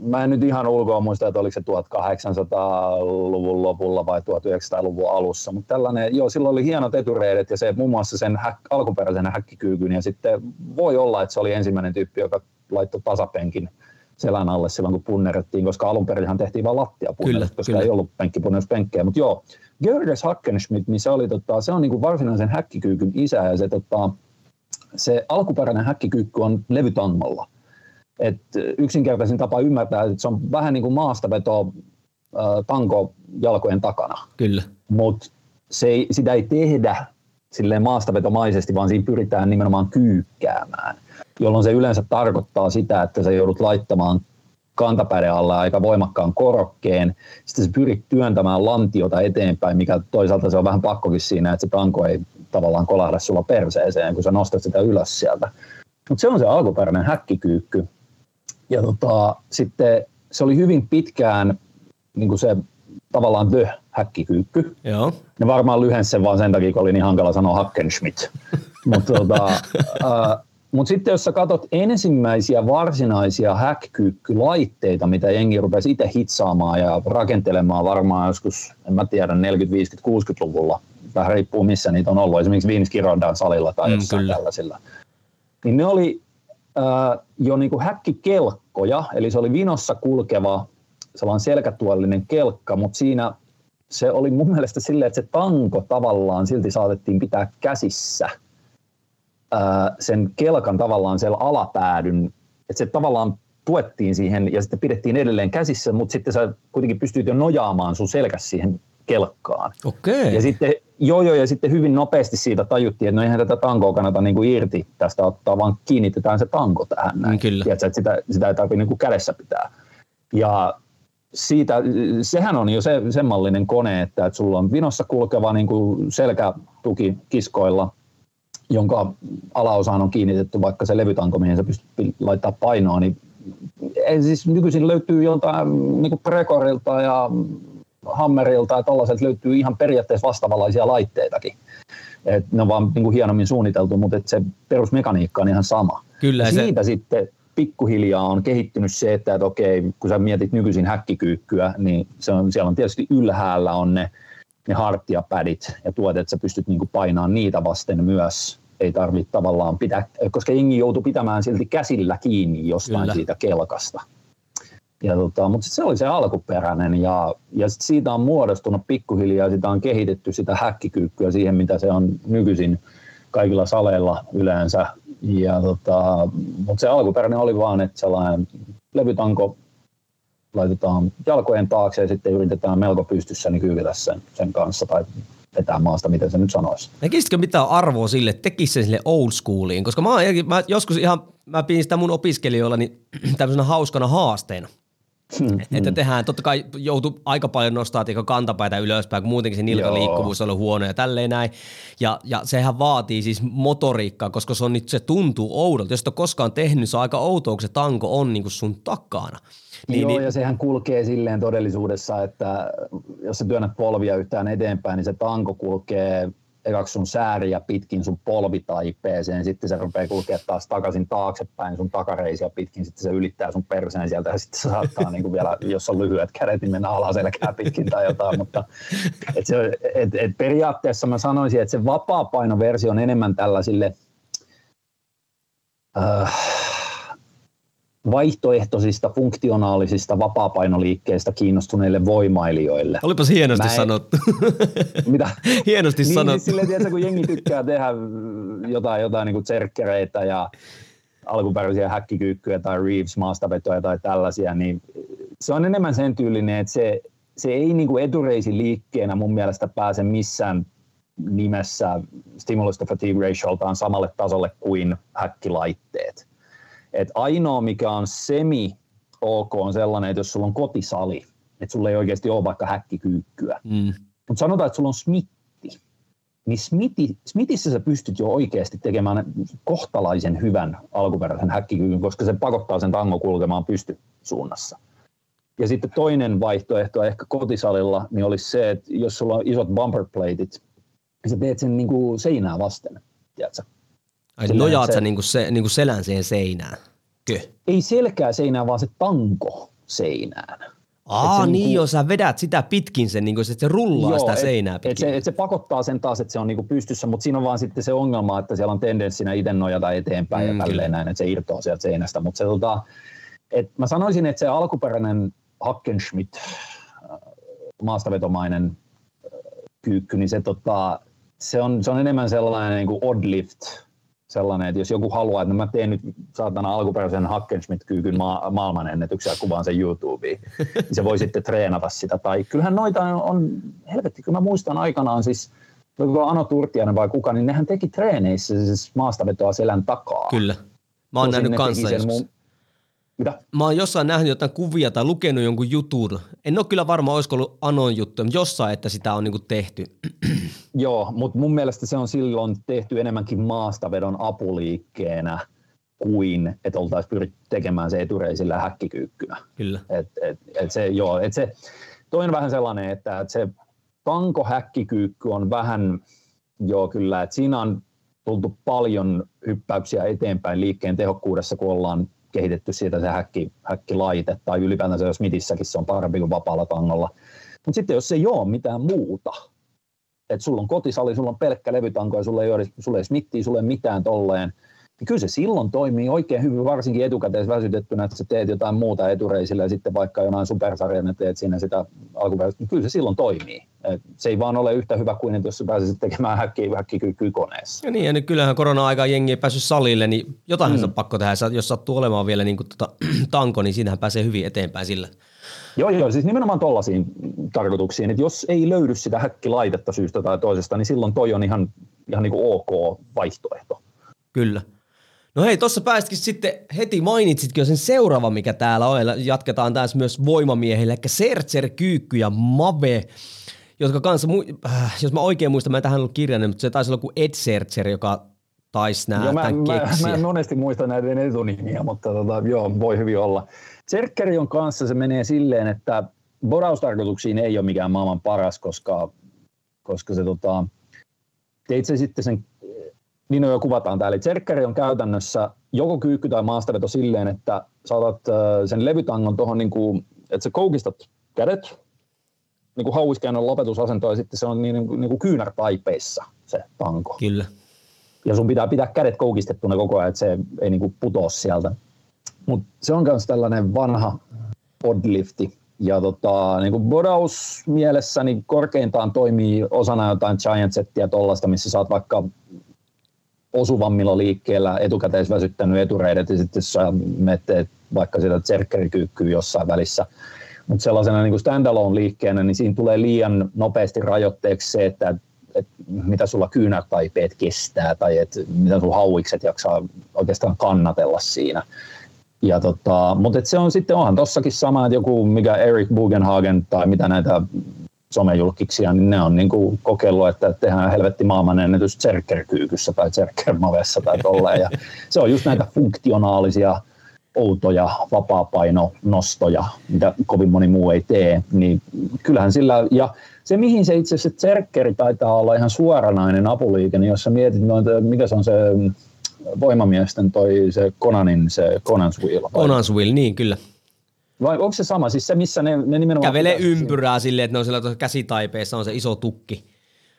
Mä en nyt ihan ulkoa muista, että oliko se 1800-luvun lopulla vai 1900-luvun alussa, mutta tällainen, joo, silloin oli hienot etureidet ja se muun muassa sen häk, alkuperäisen häkkikyykyn ja sitten voi olla, että se oli ensimmäinen tyyppi, joka laittoi tasapenkin selän alle silloin, kun punnerettiin, koska alun perin tehtiin vain lattiapunnerus, koska kyllä. ei ollut penkkipunneruspenkkejä. Mutta joo, Gördes Hackenschmidt, niin se, oli, tota, se on niin kuin varsinaisen häkkikyykyn isä, ja se, tota, se alkuperäinen häkkikyykky on levytangolla. Et yksinkertaisin tapa ymmärtää, että se on vähän niin kuin maastaveto äh, tanko jalkojen takana. Kyllä. Mutta sitä ei tehdä silleen maastavetomaisesti, vaan siinä pyritään nimenomaan kyykkäämään, jolloin se yleensä tarkoittaa sitä, että sä joudut laittamaan kantapäiden alle aika voimakkaan korokkeen, sitten sä pyrit työntämään lantiota eteenpäin, mikä toisaalta se on vähän pakkokin siinä, että se tanko ei tavallaan kolahda sulla perseeseen, kun sä nostat sitä ylös sieltä. Mutta se on se alkuperäinen häkkikyykky. Ja tota, sitten se oli hyvin pitkään niin kuin se tavallaan the häkkikyykky. Joo. Ne varmaan lyhensi sen vaan sen takia, kun oli niin hankala sanoa Hackenschmidt. (laughs) Mutta tota, äh, mut sitten jos sä katsot ensimmäisiä varsinaisia häkkyykkylaitteita, mitä jengi rupesi itse hitsaamaan ja rakentelemaan varmaan joskus, en mä tiedä, 40, 50, 60-luvulla, vähän riippuu missä niitä on ollut, esimerkiksi Vince Girondan salilla tai mm, jossain kyllä. tällaisilla. Niin ne oli äh, jo niinku häkkikelkkoja, eli se oli vinossa kulkeva sellainen selkätuolinen kelkka, mutta siinä se oli mun mielestä silleen, että se tanko tavallaan silti saatettiin pitää käsissä ää, sen kelkan tavallaan siellä alapäädyn, että se tavallaan tuettiin siihen ja sitten pidettiin edelleen käsissä, mutta sitten sä kuitenkin pystyit jo nojaamaan sun selkäs siihen kelkkaan. Okei. Ja sitten, joo, joo, ja sitten hyvin nopeasti siitä tajuttiin, että no eihän tätä tankoa kannata niin kuin irti tästä ottaa, vaan kiinnitetään se tanko tähän näin. Kyllä. Tiedätkö, että sitä, sitä ei tarvitse niin kuin kädessä pitää. Ja siitä, sehän on jo se, sen mallinen kone, että, että sulla on vinossa kulkeva niin kuin selkätuki kiskoilla, jonka alaosaan on kiinnitetty vaikka se levytanko, mihin sä pystyt laittaa painoa, niin siis nykyisin löytyy jotain niin kuin Precorilta ja Hammerilta ja tällaiset löytyy ihan periaatteessa vastaavanlaisia laitteitakin. Et ne on vaan niin kuin hienommin suunniteltu, mutta et se perusmekaniikka on ihan sama. Kyllä, siitä se... sitten pikkuhiljaa on kehittynyt se, että, että okei, kun sä mietit nykyisin häkkikyykkyä, niin se on, siellä on tietysti ylhäällä on ne, ne hartiapädit ja tuot, että sä pystyt niin painamaan niitä vasten myös. Ei tarvitse tavallaan pitää, koska jengi joutuu pitämään silti käsillä kiinni jostain Kyllä. siitä kelkasta. Ja tota, mutta se oli se alkuperäinen ja, ja sit siitä on muodostunut pikkuhiljaa, sitä on kehitetty sitä häkkikyykkyä siihen, mitä se on nykyisin kaikilla saleilla yleensä ja tota, mutta se alkuperäinen oli vaan, että sellainen levytanko laitetaan jalkojen taakse ja sitten yritetään melko pystyssä niin kyykätä sen, sen kanssa tai vetää maasta, miten se nyt sanoisi. Näkisitkö mitään arvoa sille, tekisi se sille old schooliin? Koska mä, mä joskus ihan, mä pidin sitä mun opiskelijoilla niin (clears throat) tämmöisenä hauskana haasteena. Hmm, että hmm. tehdään, totta kai joutu aika paljon nostaa tiedä, kantapäitä ylöspäin, kun muutenkin se nilkaliikkuvuus on ollut huono ja tälleen näin. Ja, ja sehän vaatii siis motoriikkaa, koska se, on nyt, se tuntuu oudolta. Jos et ole koskaan tehnyt, niin se on aika outoa, kun se tanko on niin kuin sun takana. Niin, Joo, niin, ja sehän kulkee silleen todellisuudessa, että jos sä työnnät polvia yhtään eteenpäin, niin se tanko kulkee ekaksi sun sääriä pitkin sun polvitaipeeseen, sitten se rupeaa kulkea taas takaisin taaksepäin sun takareisia pitkin, sitten se ylittää sun perseen sieltä ja sitten se saattaa niin kuin vielä, jos on lyhyet kädet, niin mennä alaselkää pitkin tai jotain, mutta et se, et, et periaatteessa mä sanoisin, että se vapaa-painoversio on enemmän tällaisille äh, vaihtoehtoisista funktionaalisista vapaapainoliikkeistä kiinnostuneille voimailijoille. Olipas hienosti Mä sanottu. (laughs) Mitä? (laughs) hienosti niin, sanottu. Niin, silleen, tiedätkö, kun jengi tykkää tehdä jotain, jotain niin tserkkereitä ja alkuperäisiä häkkikyykkyjä tai Reeves maastavetoja tai tällaisia, niin se on enemmän sen tyylinen, että se, se ei niin kuin etureisi liikkeenä mun mielestä pääse missään nimessä stimulus to fatigue ratioltaan samalle tasolle kuin häkkilaitteet et ainoa, mikä on semi ok, on sellainen, että jos sulla on kotisali, että sulla ei oikeasti ole vaikka häkkikyykkyä. Mm. Mutta sanotaan, että sulla on smitti, niin Smithi, Smithissä sä pystyt jo oikeasti tekemään kohtalaisen hyvän alkuperäisen häkkikyykyn, koska se pakottaa sen tango kulkemaan pystysuunnassa. Ja sitten toinen vaihtoehto ehkä kotisalilla niin olisi se, että jos sulla on isot bumper plateit, niin sä teet sen niin kuin seinää vasten, tiedätkö? Ai nojaat se, sä niinku se, niinku selän siihen seinään? Kö? Ei selkää seinään, vaan se tanko seinään. Aa, niin niinku, jos sä vedät sitä pitkin sen, niin kuin, että se rullaa joo, sitä et, seinää pitkin. Et se, et se pakottaa sen taas, että se on niinku pystyssä, mutta siinä on vaan sitten se ongelma, että siellä on tendenssinä itse nojata eteenpäin mm, ja tälleen näin, että se irtoaa sieltä seinästä. Mutta se, tota, et mä sanoisin, että se alkuperäinen Hackenschmidt, äh, maastavetomainen äh, kyykky, niin se, tota, se, on, se on enemmän sellainen niin kuin odd lift sellainen, että jos joku haluaa, että no mä teen nyt saatana alkuperäisen Hackenschmidt-kyykyn ma- maailmanennätyksen ja kuvaan sen YouTubeen, (laughs) niin se voi sitten treenata sitä. Tai kyllähän noita on, helvetti, kun mä muistan aikanaan siis, Ano Turtianen vai kuka, niin nehän teki treeneissä siis maastavetoa selän takaa. Kyllä. Mä oon nähnyt kanssa. Mun, mitä? Mä oon jossain nähnyt jotain kuvia tai lukenut jonkun jutun. En ole kyllä varma, olisiko ollut Anon juttu, mutta jossain, että sitä on niinku tehty. (clears throat) Joo, mutta mun mielestä se on silloin tehty enemmänkin maastavedon apuliikkeenä kuin että oltaisiin pyritty tekemään se etureisillä häkkikyykkynä. Kyllä. Et, et, et se, joo, et se, toi on vähän sellainen, että et se tanko-häkkikyykky on vähän, joo kyllä, että siinä on tultu paljon hyppäyksiä eteenpäin liikkeen tehokkuudessa, kun ollaan kehitetty siitä se häkki, häkkilaite, tai ylipäätänsä jos midissäkin se on parempi kuin vapaalla tangolla. Mutta sitten jos ei ole mitään muuta, että sulla on kotisali, sulla on pelkkä levytanko ja sulla ei ole, sulla ei smittiä, sulla ei mitään tolleen, niin kyllä se silloin toimii oikein hyvin, varsinkin etukäteen väsytettynä, että sä teet jotain muuta etureisillä ja sitten vaikka jonain supersarjan ja teet sinne sitä alkuperäistä, niin kyllä se silloin toimii. Et se ei vaan ole yhtä hyvä kuin, että jos sä pääsisit tekemään häkkiä, koneessa. Ja niin, ja nyt kyllähän korona-aikaan jengi ei päässyt salille, niin jotain mm. on pakko tehdä. Jos sattuu olemaan vielä niin kuin tota, (clears throat) tanko, niin siinähän pääsee hyvin eteenpäin sillä. Joo, joo, siis nimenomaan tollaisiin tarkoituksiin, että jos ei löydy sitä häkkilaitetta syystä tai toisesta, niin silloin toi on ihan, ihan niin kuin ok vaihtoehto. Kyllä. No hei, tuossa päästikin sitten heti mainitsitkin jo sen seuraava, mikä täällä on. Jatketaan tässä myös voimamiehille, eli Sertser, Kyykky ja Mave, jotka kanssa, äh, jos mä oikein muistan, mä en tähän ollut kirjannut, mutta se taisi olla kuin Ed Sertser, joka taisi nää joo, mä, mä, mä, en monesti muista näiden etunimiä, mutta tota, joo, voi hyvin olla. Serkkerion kanssa se menee silleen, että boraustarkoituksiin ei ole mikään maailman paras, koska, koska se tota, teit se sitten sen niin jo kuvataan täällä. Tserkkeri on käytännössä joko kyykky tai maastaveto silleen, että saatat sen levytangon tuohon, niin kuin, että sä koukistat kädet niin kuin hauiskäännön lopetusasento ja sitten se on niin, niin, niin kuin kyynärtaipeissa se tanko. Kyllä. Ja sun pitää pitää kädet koukistettuna koko ajan, että se ei niin kuin putoa sieltä. Mutta se on myös tällainen vanha podlifti. Ja tota, niin kuin bodaus mielessä niin korkeintaan toimii osana jotain giant settiä tuollaista, missä saat vaikka osuvammilla liikkeellä etukäteisväsyttänyt etureidet ja sitten sä menette vaikka sitä tserkkerikyykkyä jossain välissä. Mutta sellaisena niin standalone liikkeenä, niin siinä tulee liian nopeasti rajoitteeksi se, että et mitä sulla kyynärtaipeet kestää tai et mitä sun hauikset jaksaa oikeastaan kannatella siinä. Ja tota, mutta se on sitten, onhan tossakin sama, että joku mikä Eric Bugenhagen tai mitä näitä somejulkiksia, niin ne on niin kuin kokeillut, että tehdään helvetti maailmanennätys Zerker-kyykyssä tai Zerker-mavessa tai tolleen. Ja se on just näitä funktionaalisia, outoja vapaa-painonostoja, mitä kovin moni muu ei tee, niin kyllähän sillä, ja se mihin se itse asiassa Zerkeri taitaa olla ihan suoranainen niin jos sä mietit, noita, mikä se on se voimamiesten toi se Conanin, se Conan's Wheel. Conan's Wheel, niin kyllä. Vai onko se sama, siis se missä ne, ne nimenomaan... Kävelee ympyrää silleen, että ne on siellä käsitaipeessa on se iso tukki.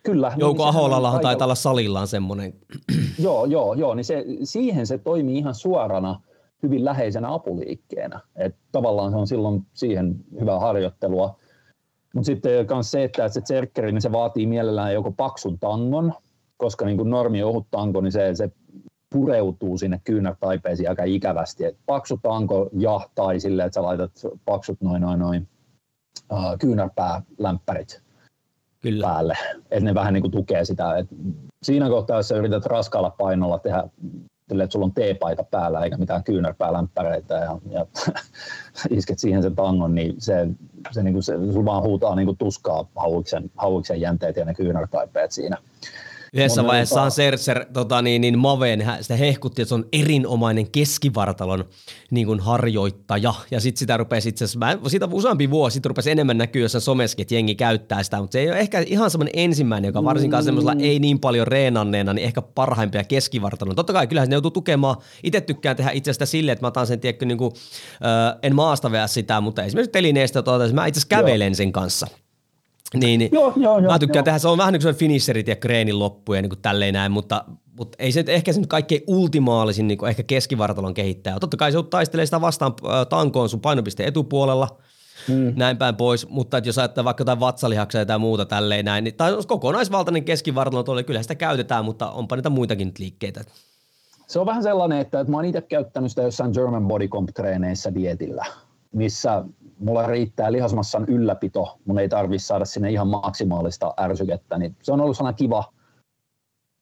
Kyllä. Jouko niin Aholallahan taitaa olla salillaan semmoinen. (clears throat) joo, joo, joo, niin se, siihen se toimii ihan suorana hyvin läheisenä apuliikkeenä. Et tavallaan se on silloin siihen hyvää harjoittelua. Mutta sitten myös se, että se tserkkeri, niin se vaatii mielellään joko paksun tangon, koska niin kuin normi ohut tanko, niin se, se pureutuu sinne kyynärtaipeisiin aika ikävästi. Et paksu tanko ja tai silleen, että sä laitat paksut noin noin noin uh, kyynärpäälämppärit Kyllä. päälle, että ne vähän niin kuin tukee sitä. Et siinä kohtaa, jos sä yrität raskaalla painolla tehdä että sulla on teepaita päällä eikä mitään kyynärpäälämppäreitä ja, ja (laughs) isket siihen sen tangon, niin se, se, niin kuin se, se vaan huutaa niin kuin tuskaa hauiksen, hauiksen jänteet ja ne kyynärtaipeet siinä. Yhdessä on Serser tota, niin, niin Maveen, sitä hehkutti, että se on erinomainen keskivartalon niin kuin harjoittaja. Ja sitten sitä rupesi itse asiassa, siitä useampi vuosi sitten rupesi enemmän näkyä jossain someskin, että jengi käyttää sitä, mutta se ei ole ehkä ihan semmoinen ensimmäinen, joka varsinkaan mm. semmoisella ei niin paljon reenanneena, niin ehkä parhaimpia keskivartalon. Totta kai kyllähän ne joutuu tukemaan, itse tykkään tehdä itse asiassa silleen, että mä otan sen, tiedätkö, niin kuin, äh, en maasta sitä, mutta esimerkiksi telineestä, tuota, mä itse asiassa kävelen Joo. sen kanssa. Niin, niin joo, joo, joo, mä tykkään joo. tehdä, se on vähän niin kuin finisherit ja kreenin loppu ja niin kuin tälleen näin, mutta, mutta ei se ehkä se nyt kaikkein ultimaalisin niin kuin ehkä keskivartalon kehittäjä. Totta kai se taistelee sitä vastaan äh, tankoon sun painopiste etupuolella, mm. näin päin pois, mutta että jos ajattelee vaikka jotain vatsalihaksia tai muuta tälleen näin, niin, tai kokonaisvaltainen keskivartalo tuolla, kyllä sitä käytetään, mutta onpa niitä muitakin nyt liikkeitä. Se on vähän sellainen, että, että mä oon itse käyttänyt sitä jossain German Body Comp-treeneissä dietillä, missä mulla riittää lihasmassan ylläpito, mun ei tarvitse saada sinne ihan maksimaalista ärsykettä, niin se on ollut sellainen kiva,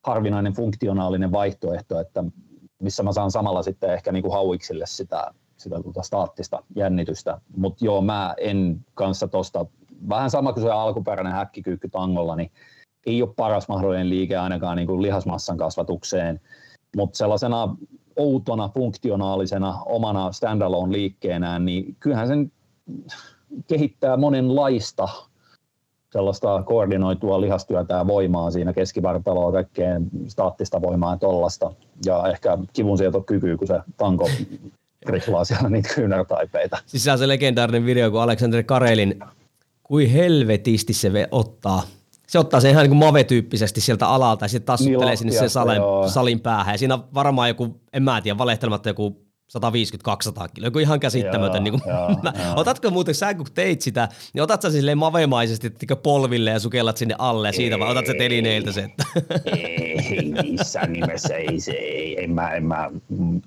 harvinainen funktionaalinen vaihtoehto, että missä mä saan samalla sitten ehkä niin kuin hauiksille sitä, sitä tuota staattista jännitystä. Mutta joo, mä en kanssa tosta, vähän sama kuin se alkuperäinen häkkikyykky tangolla, niin ei ole paras mahdollinen liike ainakaan niin kuin lihasmassan kasvatukseen, mutta sellaisena outona, funktionaalisena, omana standalone liikkeenään, niin kyllähän sen kehittää monenlaista sellaista koordinoitua lihastyötä ja voimaa siinä keskivartaloa, kaikkeen staattista voimaa ja tollasta. Ja ehkä kivunsietokykyä, kun se tanko riklaa siellä niitä kyynärtaipeita. Siis se on se legendaarinen video, kun Alexander Karelin, kuin helvetisti se ottaa se ottaa sen ihan niin kuin mave-tyyppisesti sieltä alalta ja sitten tassuttelee niin sinne sen salin, salin päähän. Ja siinä on varmaan joku, en mä tiedä, valehtelematta joku 150-200 kiloa, joku ihan käsittämätön. Joo, niin kuin, joo, (laughs) mä, joo. Otatko muuten sä, kun teit sitä, niin otat sä silleen mavemaisesti että polville ja sukellat sinne alle ja siitä, vai otat sä telineiltä sen? Ei, missään nimessä ei se, ei, en mä, en mä,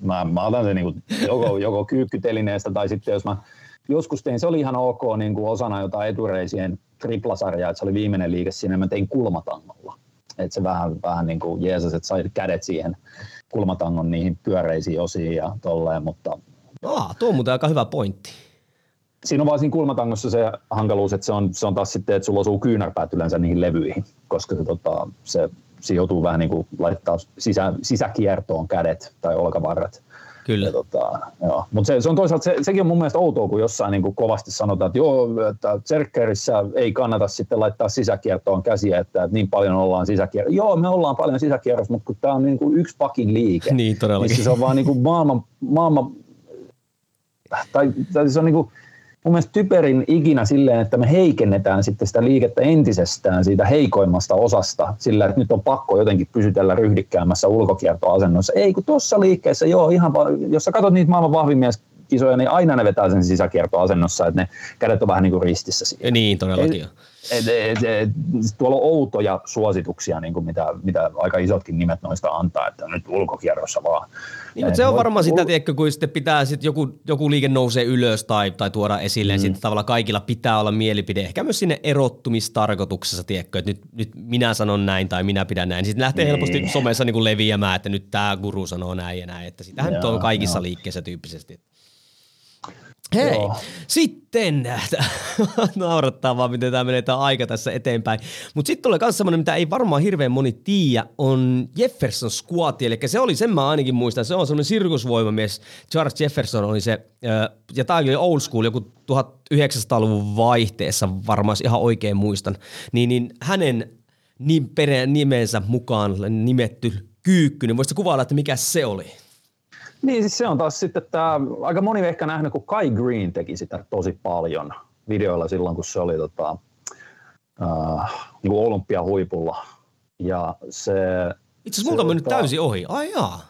mä, mä otan sen niin kuin, joko, joko kyykkytelineestä tai sitten jos mä joskus tein, se oli ihan ok niin kuin osana jotain etureisien triplasarjaa, että se oli viimeinen liike siinä, mä tein kulmatangolla. Että se vähän, vähän niin kuin jeesas, että sai kädet siihen kulmatangon niihin pyöreisiin osiin ja tolleen, mutta... Aa, tuo on muuten aika hyvä pointti. Siinä on vaan siinä kulmatangossa se hankaluus, että se on, se on taas sitten, että sulla osuu kyynärpäät yleensä niihin levyihin, koska se, tota, se, se joutuu vähän niin kuin laittaa sisä, sisäkiertoon kädet tai olkavarret. Kyllä. tota, Mutta se, se, on toisaalta, se, sekin on mun mielestä outoa, kun jossain niin kuin kovasti sanotaan, että joo, että Zerkerissä ei kannata sitten laittaa sisäkiertoon käsiä, että, että niin paljon ollaan sisäkierrossa. Joo, me ollaan paljon sisäkierrossa, mutta kun tämä on niin kuin yksi pakin liike, niin, todellakin. niin se on vaan niin kuin maailman, maailman tai, tai se on niin kuin, mun mielestä typerin ikinä silleen, että me heikennetään sitten sitä liikettä entisestään siitä heikoimmasta osasta sillä, että nyt on pakko jotenkin pysytellä ryhdikkäämässä ulkokiertoasennossa. Ei, kun tuossa liikkeessä, joo, ihan, jos sä katsot niitä maailman vahvimmia kisoja, niin aina ne vetää sen sisäkiertoasennossa, että ne kädet on vähän niin kuin ristissä siinä. Niin, todellakin. Ei, et, et, et, tuolla on outoja suosituksia, niin kuin mitä, mitä aika isotkin nimet noista antaa, että nyt ulkokierrossa vaan. Niin, mutta se on varmaan sitä, tiedätkö, kun sitten pitää sit joku, joku liike nousee ylös tai, tai tuoda esille, mm. sitten tavallaan kaikilla pitää olla mielipide, ehkä myös sinne erottumistarkoituksessa, tiedätkö, että nyt, nyt minä sanon näin tai minä pidän näin. Sitten lähtee niin. helposti somessa niin kuin leviämään, että nyt tämä guru sanoo näin ja näin, että sitähän nyt on kaikissa joo. liikkeissä tyyppisesti. Hei, Joo. sitten, (laughs) naurattaa vaan, miten tämä menee tämä aika tässä eteenpäin. Mutta sitten tulee myös semmoinen, mitä ei varmaan hirveän moni tiedä, on Jefferson Squad, eli se oli, sen mä ainakin muistan, se on semmoinen sirkusvoimamies, Charles Jefferson oli se, ja tämä oli old school, joku 1900-luvun vaihteessa, varmaan ihan oikein muistan, niin, niin hänen perä, nimensä mukaan nimetty kyykky, niin voisitko kuvailla, että mikä se oli? Niin, siis se on taas sitten tämä, aika moni ehkä nähnyt, kun Kai Green teki sitä tosi paljon videoilla silloin, kun se oli tota, äh, niin olympiahuipulla. Ja se, Itse asiassa multa on mennyt tota- täysin ohi. Ai jaa.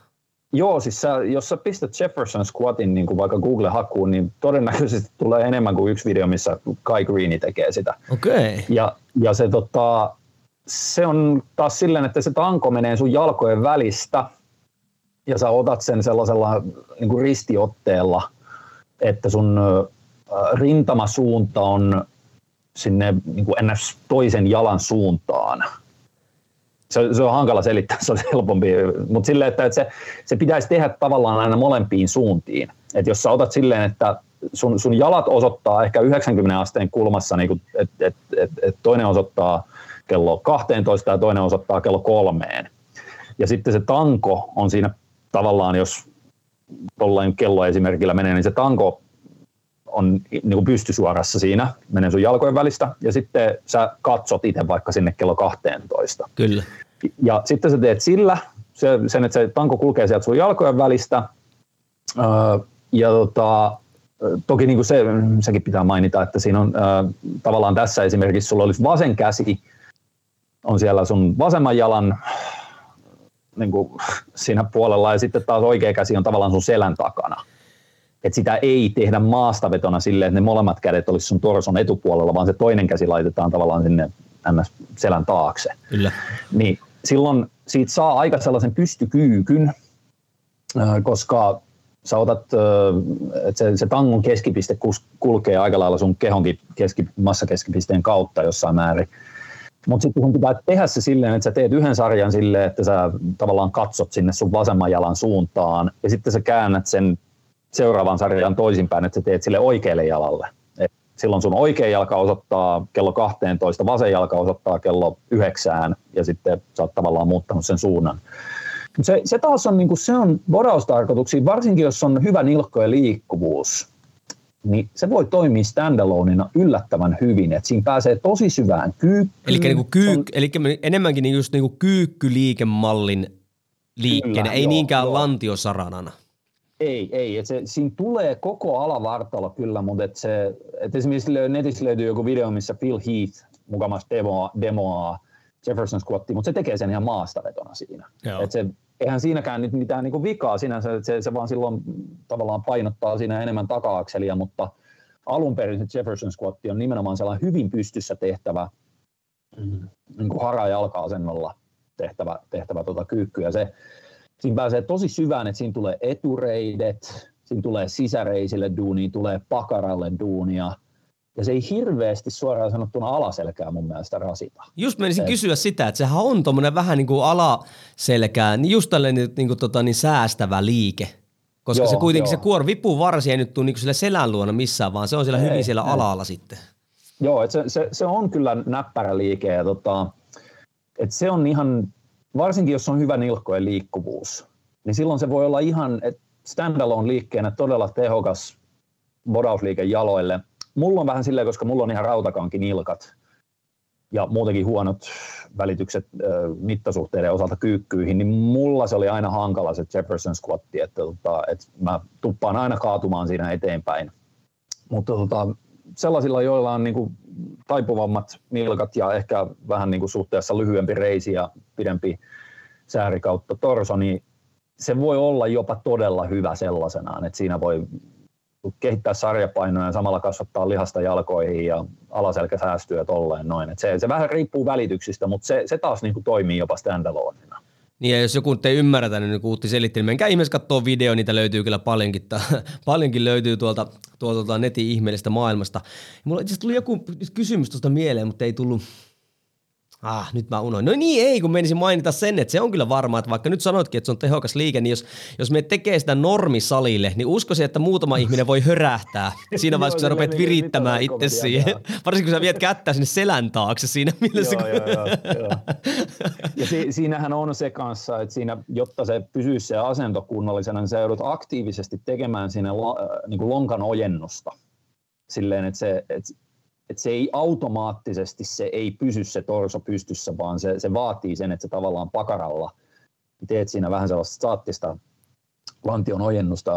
Joo, siis sä, jos sä pistät Jefferson Squatin niin kuin vaikka Google-hakuun, niin todennäköisesti tulee enemmän kuin yksi video, missä Kai Greeni tekee sitä. Okei. Okay. Ja, ja se, tota, se on taas silleen, että se tanko menee sun jalkojen välistä ja sä otat sen sellaisella niin kuin ristiotteella, että sun rintamasuunta on sinne niin kuin ns. toisen jalan suuntaan. Se, se on hankala selittää, se on helpompi, mutta silleen, että, että se, se pitäisi tehdä tavallaan aina molempiin suuntiin. Et jos sä otat silleen, että sun, sun jalat osoittaa ehkä 90 asteen kulmassa, niin että et, et, et toinen osoittaa kello 12 ja toinen osoittaa kello kolmeen. Ja sitten se tanko on siinä tavallaan, jos tuollain kelloesimerkillä menee, niin se tanko on niin kuin pystysuorassa siinä, menee sun jalkojen välistä, ja sitten sä katsot itse vaikka sinne kello 12. Kyllä. Ja sitten sä teet sillä, se, sen, että se tanko kulkee sieltä sun jalkojen välistä, öö, ja tota, toki niin kuin se, sekin pitää mainita, että siinä on öö, tavallaan tässä esimerkiksi sulla olisi vasen käsi, on siellä sun vasemman jalan niin kuin (laughs) siinä puolella ja sitten taas oikea käsi on tavallaan sun selän takana. Et sitä ei tehdä maastavetona silleen, että ne molemmat kädet olisi sun torson etupuolella, vaan se toinen käsi laitetaan tavallaan sinne ns. selän taakse. Kyllä. Niin silloin siitä saa aika sellaisen pystykyykyn, koska sä otat, että se, se tangon keskipiste kulkee aika lailla sun kehonkin keski, massakeskipisteen kautta jossain määrin. Mutta sitten sun pitää tehdä se silleen, että sä teet yhden sarjan silleen, että sä tavallaan katsot sinne sun vasemman jalan suuntaan ja sitten sä käännät sen seuraavan sarjan toisinpäin, että sä teet sille oikealle jalalle. Et silloin sun oikea jalka osoittaa kello 12, vasen jalka osoittaa kello 9 ja sitten sä oot tavallaan muuttanut sen suunnan. Se, se taas on, niin se on varsinkin jos on hyvä nilkko ja liikkuvuus, niin se voi toimia standaloneina yllättävän hyvin, että siinä pääsee tosi syvään kyykkyyn. Eli, niinku kyy, on- eli enemmänkin niinku just niinku kyykkyliikemallin liikkeenä, Kyllä, ei joo, niinkään joo. lantiosaranana. Ei, ei. Et se, siinä tulee koko alavartalo kyllä, mutta et se, et esimerkiksi netissä löytyy joku video, missä Phil Heath mukamas demoa, demoaa Jefferson Squattia, mutta se tekee sen ihan maastavetona siinä. Joo. Et se, eihän siinäkään nyt mitään niinku vikaa sinänsä, että se, se vaan silloin tavallaan painottaa siinä enemmän taka-akselia, mutta alun perin se Jefferson Squatti on nimenomaan sellainen hyvin pystyssä tehtävä mm, niin kuin hara- ja jalka-asennolla tehtävä, tehtävä tota kyykky. Ja se, siinä pääsee tosi syvään, että siinä tulee etureidet, siinä tulee sisäreisille duunia, tulee pakaralle duunia, ja se ei hirveästi suoraan sanottuna alaselkää mun mielestä rasita. Just menisin Se- kysyä sitä, että sehän on tuommoinen vähän niin kuin alaselkää, niin just tällainen niin kuin tota, niin säästävä liike. Koska Joo, se kuitenkin joo. se kuor vipun varsi ei nyt tule niin sillä selän luona missään, vaan se on siellä Ei, hyvin siellä ei. alalla sitten. Joo, et se, se, se, on kyllä näppärä liike, ja tota, et se on ihan, varsinkin jos on hyvä nilkkojen liikkuvuus, niin silloin se voi olla ihan standalone liikkeenä todella tehokas bodausliike jaloille. Mulla on vähän silleen, koska mulla on ihan rautakankin nilkat ja muutenkin huonot välitykset ö, mittasuhteiden osalta kyykkyihin, niin mulla se oli aina hankala se Jefferson squatti, että, tota, että mä tuppaan aina kaatumaan siinä eteenpäin. Mutta tota, sellaisilla, joilla on niinku taipuvammat nilkat ja ehkä vähän niinku suhteessa lyhyempi reisi ja pidempi sääri kautta torso, niin se voi olla jopa todella hyvä sellaisenaan, että siinä voi kehittää sarjapainoja ja samalla kasvattaa lihasta jalkoihin ja alaselkä säästyy ja tolleen noin. Et se, se vähän riippuu välityksistä, mutta se, se taas niinku toimii jopa standaloneina. Niin ja jos joku ei ymmärrä niin kuin Uutti selitti, niin menkää ihmeessä katsoa video, niitä löytyy kyllä paljonkin, (laughs) paljonkin löytyy tuolta, tuolta, tuolta netin ihmeellisestä maailmasta. Ja mulla itse tuli joku kysymys tuosta mieleen, mutta ei tullut, Ah, nyt mä unoin. No niin, ei, kun menisin mainita sen, että se on kyllä varmaa, että vaikka nyt sanotkin, että se on tehokas liike, niin jos, jos me tekee sitä normisalille, niin uskoisin, että muutama (laughs) ihminen voi hörähtää siinä vaiheessa, kun sä rupeat virittämään itse siihen. Varsinkin, kun sä viet kättä sinne selän taakse siinä mielessä. Joo, joo, joo, joo. Ja si- siinähän on se kanssa, että siinä, jotta se pysyy se asento kunnollisena, niin sä joudut aktiivisesti tekemään siinä la, niin kuin lonkan ojennusta. Silleen, että se, että että se ei automaattisesti se ei pysy se torso pystyssä, vaan se, se vaatii sen, että se tavallaan pakaralla teet siinä vähän sellaista staattista lantion ojennusta,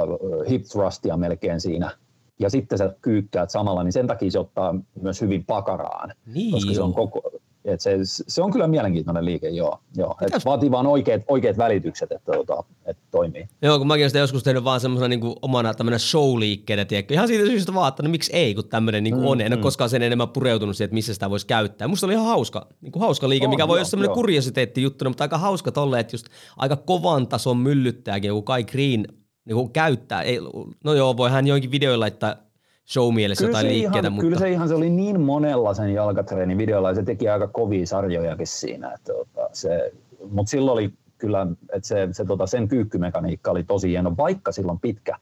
hip thrustia melkein siinä, ja sitten sä kyykkäät samalla, niin sen takia se ottaa myös hyvin pakaraan, niin koska se on koko, et se, se, on kyllä mielenkiintoinen liike, joo. joo. Et vaatii vaan oikeat, oikeat välitykset, että, että, että toimii. Joo, kun mäkin olen sitä joskus tehnyt vaan semmoisena niin omana tämmöinen show-liikkeenä, tiedätkö? Ihan siitä syystä vaan, että no miksi ei, kun tämmöinen niin mm, on. En mm. ole koskaan sen enemmän pureutunut siihen, että missä sitä voisi käyttää. Musta oli ihan hauska, niin kuin hauska liike, oh, mikä voi olla semmoinen kuriositeetti juttuna, mutta aika hauska tolle, että just aika kovan tason myllyttääkin joku Kai Green niin kuin käyttää. Ei, no joo, voi hän joinkin videoilla laittaa show-mielessä jotain liikkeitä. Ihan, mutta... Kyllä se ihan se oli niin monella sen jalkatreenin videolla ja se teki aika kovia sarjojakin siinä. Että, tota, se, mutta silloin oli kyllä, että se, se tota, sen kyykkymekaniikka oli tosi hieno, vaikka silloin pitkä,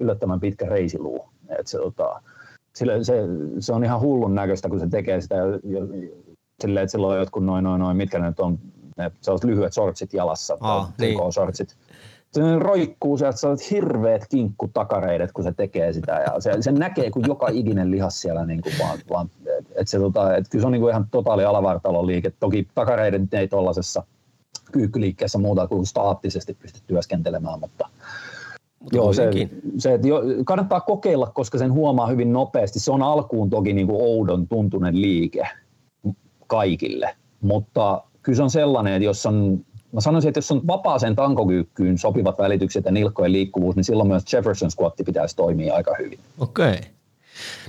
yllättävän pitkä reisiluu. Että se, tota, sille, se, se, on ihan hullun näköistä, kun se tekee sitä, silleen, että silloin on jotkut noin, noin, noin, mitkä ne on, ne sellaiset lyhyet shortsit jalassa, Aa, niin. shortsit se roikkuu sieltä sellaiset hirveät kinkkutakareidet, kun se tekee sitä. Ja se, se näkee, kun joka ikinen lihas siellä niin kuin vaan, vaan että se, tota, et kyllä se on niin kuin ihan totaali alavartalon liike. Toki takareiden ei tuollaisessa kyykkyliikkeessä muuta kuin staattisesti pysty työskentelemään, mutta, mutta Joo, se, se, että jo, kannattaa kokeilla, koska sen huomaa hyvin nopeasti. Se on alkuun toki niin kuin oudon tuntunen liike kaikille, mutta kyllä se on sellainen, että jos on Mä sanoisin, että jos on vapaaseen tankokyykkyyn sopivat välitykset ja nilkkojen liikkuvuus, niin silloin myös Jefferson squatti pitäisi toimia aika hyvin. Okei. Okay.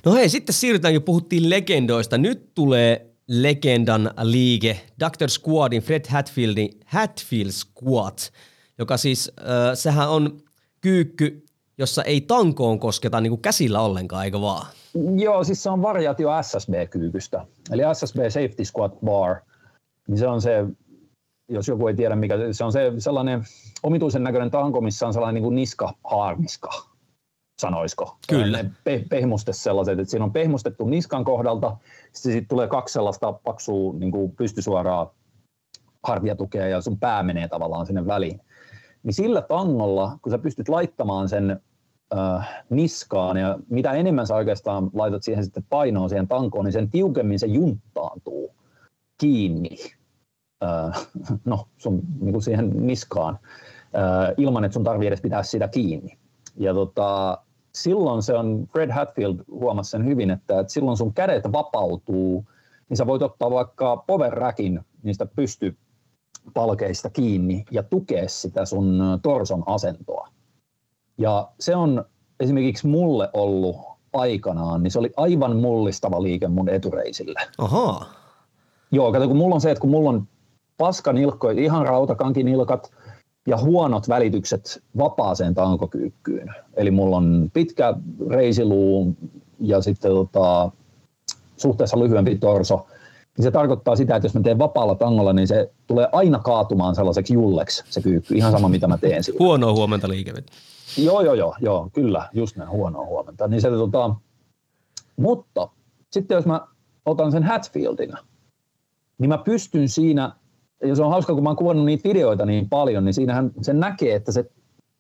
No hei, sitten siirrytään, jo puhuttiin legendoista. Nyt tulee legendan liike, Dr. Squadin, Fred Hatfieldin Hatfield Squat, joka siis, äh, sehän on kyykky, jossa ei tankoon kosketa niin kuin käsillä ollenkaan, eikö vaan? Joo, siis se on variaatio SSB-kyykystä. Eli SSB Safety Squat Bar, niin se on se jos joku ei tiedä mikä, se on se sellainen omituisen näköinen tanko, missä on sellainen niin kuin niska-haarniska, sanoisiko. Kyllä. Pe- pehmuste sellaiset, että siinä on pehmustettu niskan kohdalta, sitten sit tulee kaksi sellaista paksua niin kuin pystysuoraa hartiatukea ja sun pää menee tavallaan sinne väliin. Niin sillä tangolla, kun sä pystyt laittamaan sen äh, niskaan ja mitä enemmän sä oikeastaan laitat siihen sitten painoa siihen tankoon, niin sen tiukemmin se junttaantuu kiinni (laughs) no, sun, niin kuin siihen niskaan äh, ilman, että sun tarvii edes pitää sitä kiinni. Ja tota, silloin se on, Fred Hatfield huomasi sen hyvin, että, että silloin sun kädet vapautuu, niin sä voit ottaa vaikka power rackin niistä pystypalkeista kiinni ja tukea sitä sun torson asentoa. Ja se on esimerkiksi mulle ollut aikanaan, niin se oli aivan mullistava liike mun etureisille. Ahaa. Joo, kato, kun mulla on se, että kun mulla on paskanilkko, ihan rautakankinilkat ja huonot välitykset vapaaseen tankokyykkyyn. Eli mulla on pitkä reisiluu ja sitten tota, suhteessa lyhyempi torso. Niin se tarkoittaa sitä, että jos mä teen vapaalla tangolla, niin se tulee aina kaatumaan sellaiseksi julleksi se kyykky, ihan sama mitä mä teen siinä. Huonoa huomenta liikevettä. Joo, joo, joo, joo, kyllä, just näin, huonoa huomenta. Niin se, tota, mutta sitten jos mä otan sen Hatfieldin, niin mä pystyn siinä ja se on hauska, kun mä oon kuvannut niitä videoita niin paljon, niin siinähän se näkee, että se,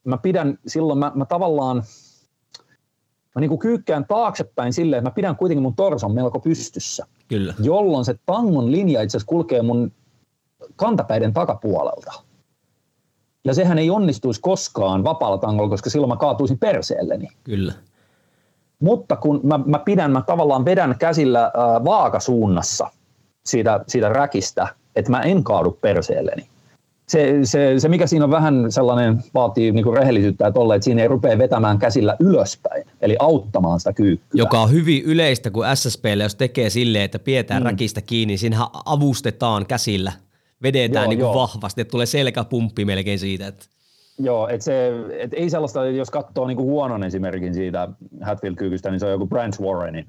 mä pidän silloin, mä, mä tavallaan, mä niin kuin kyykkään taaksepäin silleen, että mä pidän kuitenkin mun torson melko pystyssä. Kyllä. Jolloin se tangon linja itse asiassa kulkee mun kantapäiden takapuolelta. Ja sehän ei onnistuisi koskaan vapaalla tangolla, koska silloin mä kaatuisin perseelleni. Kyllä. Mutta kun mä, mä pidän, mä tavallaan vedän käsillä äh, vaakasuunnassa siitä, siitä räkistä, että mä en kaadu perseelleni. Se, se, se, mikä siinä on vähän sellainen, vaatii niin rehellisyyttä, että, olla, että siinä ei rupea vetämään käsillä ylöspäin, eli auttamaan sitä kyykkyä. Joka on hyvin yleistä, kun SSPlle, jos tekee silleen, että pidetään mm. räkistä kiinni, niin siinähän avustetaan käsillä, vedetään joo, niin kuin vahvasti, että tulee selkäpumppi melkein siitä. Että... Joo, että se, et ei sellaista, jos katsoo niin kuin huonon esimerkin siitä Hatfield-kyykystä, niin se on joku Branch Warrenin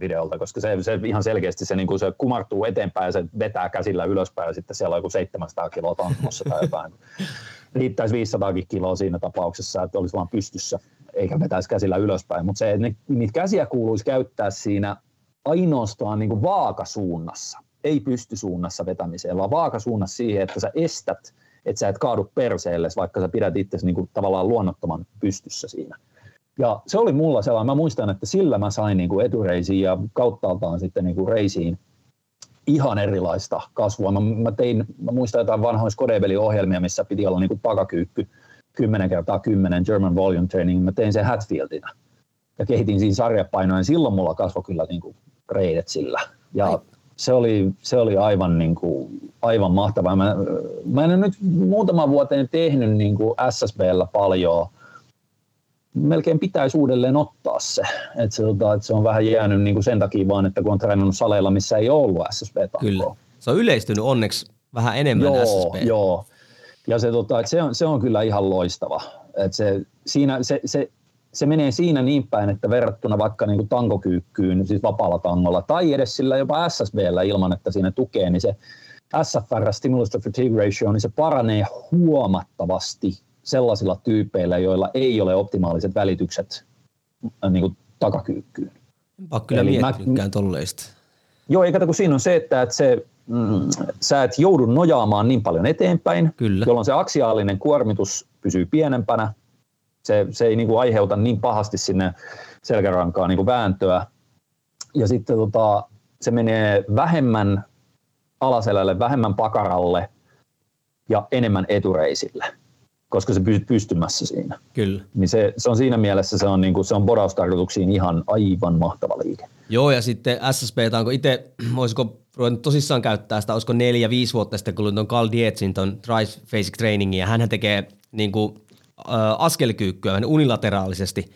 videolta, koska se, se ihan selkeästi se, niin kuin se kumartuu eteenpäin ja se vetää käsillä ylöspäin ja sitten siellä on joku 700 kiloa tankossa tai jotain. Riittäisi 500 kiloa siinä tapauksessa, että olisi vaan pystyssä eikä vetäisi käsillä ylöspäin, mutta se, että niitä käsiä kuuluisi käyttää siinä ainoastaan niin kuin vaakasuunnassa, ei pystysuunnassa vetämiseen, vaan vaakasuunnassa siihen, että sä estät, että sä et kaadu perseelle, vaikka sä pidät itse niin kuin tavallaan luonnottoman pystyssä siinä. Ja se oli mulla sellainen, mä muistan, että sillä mä sain niin kuin etureisiin ja kauttaaltaan sitten niin kuin reisiin ihan erilaista kasvua. Mä, mä, tein, mä muistan jotain vanhoja Skodebeli-ohjelmia, missä piti olla niin kuin takakyykky 10 kertaa 10 German Volume Training. Mä tein sen Hatfieldina ja kehitin siinä sarjapainoja. Silloin mulla kasvoi kyllä niin kuin reidet sillä. Ja se oli, se oli aivan, niin kuin, aivan mahtavaa. Mä, mä en nyt muutama vuoteen tehnyt niin kuin SSBllä paljon – melkein pitäisi uudelleen ottaa se. Että se, tota, että se on vähän jäänyt niin kuin sen takia vaan, että kun on treenannut saleilla, missä ei ole ollut ssb Kyllä. Se on yleistynyt onneksi vähän enemmän joo, SSB. Joo, ja se, tota, että se, on, se on kyllä ihan loistava. Että se, siinä, se, se, se menee siinä niin päin, että verrattuna vaikka niin kuin tankokyykkyyn, siis vapaalla tangolla, tai edes sillä jopa SSBllä ilman, että siinä tukee, niin se SFR, Stimulus to Fatigue Ratio, niin se paranee huomattavasti sellaisilla tyypeillä, joilla ei ole optimaaliset välitykset äh, niin kuin takakyykkyyn. Enpä kyllä Eli miettinytkään tolleista. Joo, eikä kun siinä on se, että, että se, mm, sä et joudu nojaamaan niin paljon eteenpäin, kyllä. jolloin se aksiaalinen kuormitus pysyy pienempänä. Se, se ei niin kuin aiheuta niin pahasti sinne selkärankaan niin kuin vääntöä. Ja sitten tota, se menee vähemmän alaselälle, vähemmän pakaralle ja enemmän etureisille koska se pysyt pystymässä siinä. Kyllä. Niin se, se on siinä mielessä se on, niin kuin, se on bodaustarkoituksiin ihan aivan mahtava liike. Joo, ja sitten SSP, onko itse, (clears throat) voisiko ruvennut tosissaan käyttää sitä, olisiko neljä, viisi vuotta sitten, kun tuon Carl Dietzin tuon Basic Trainingin, ja hän tekee niin kuin, äh, askelkyykkyä unilateraalisesti,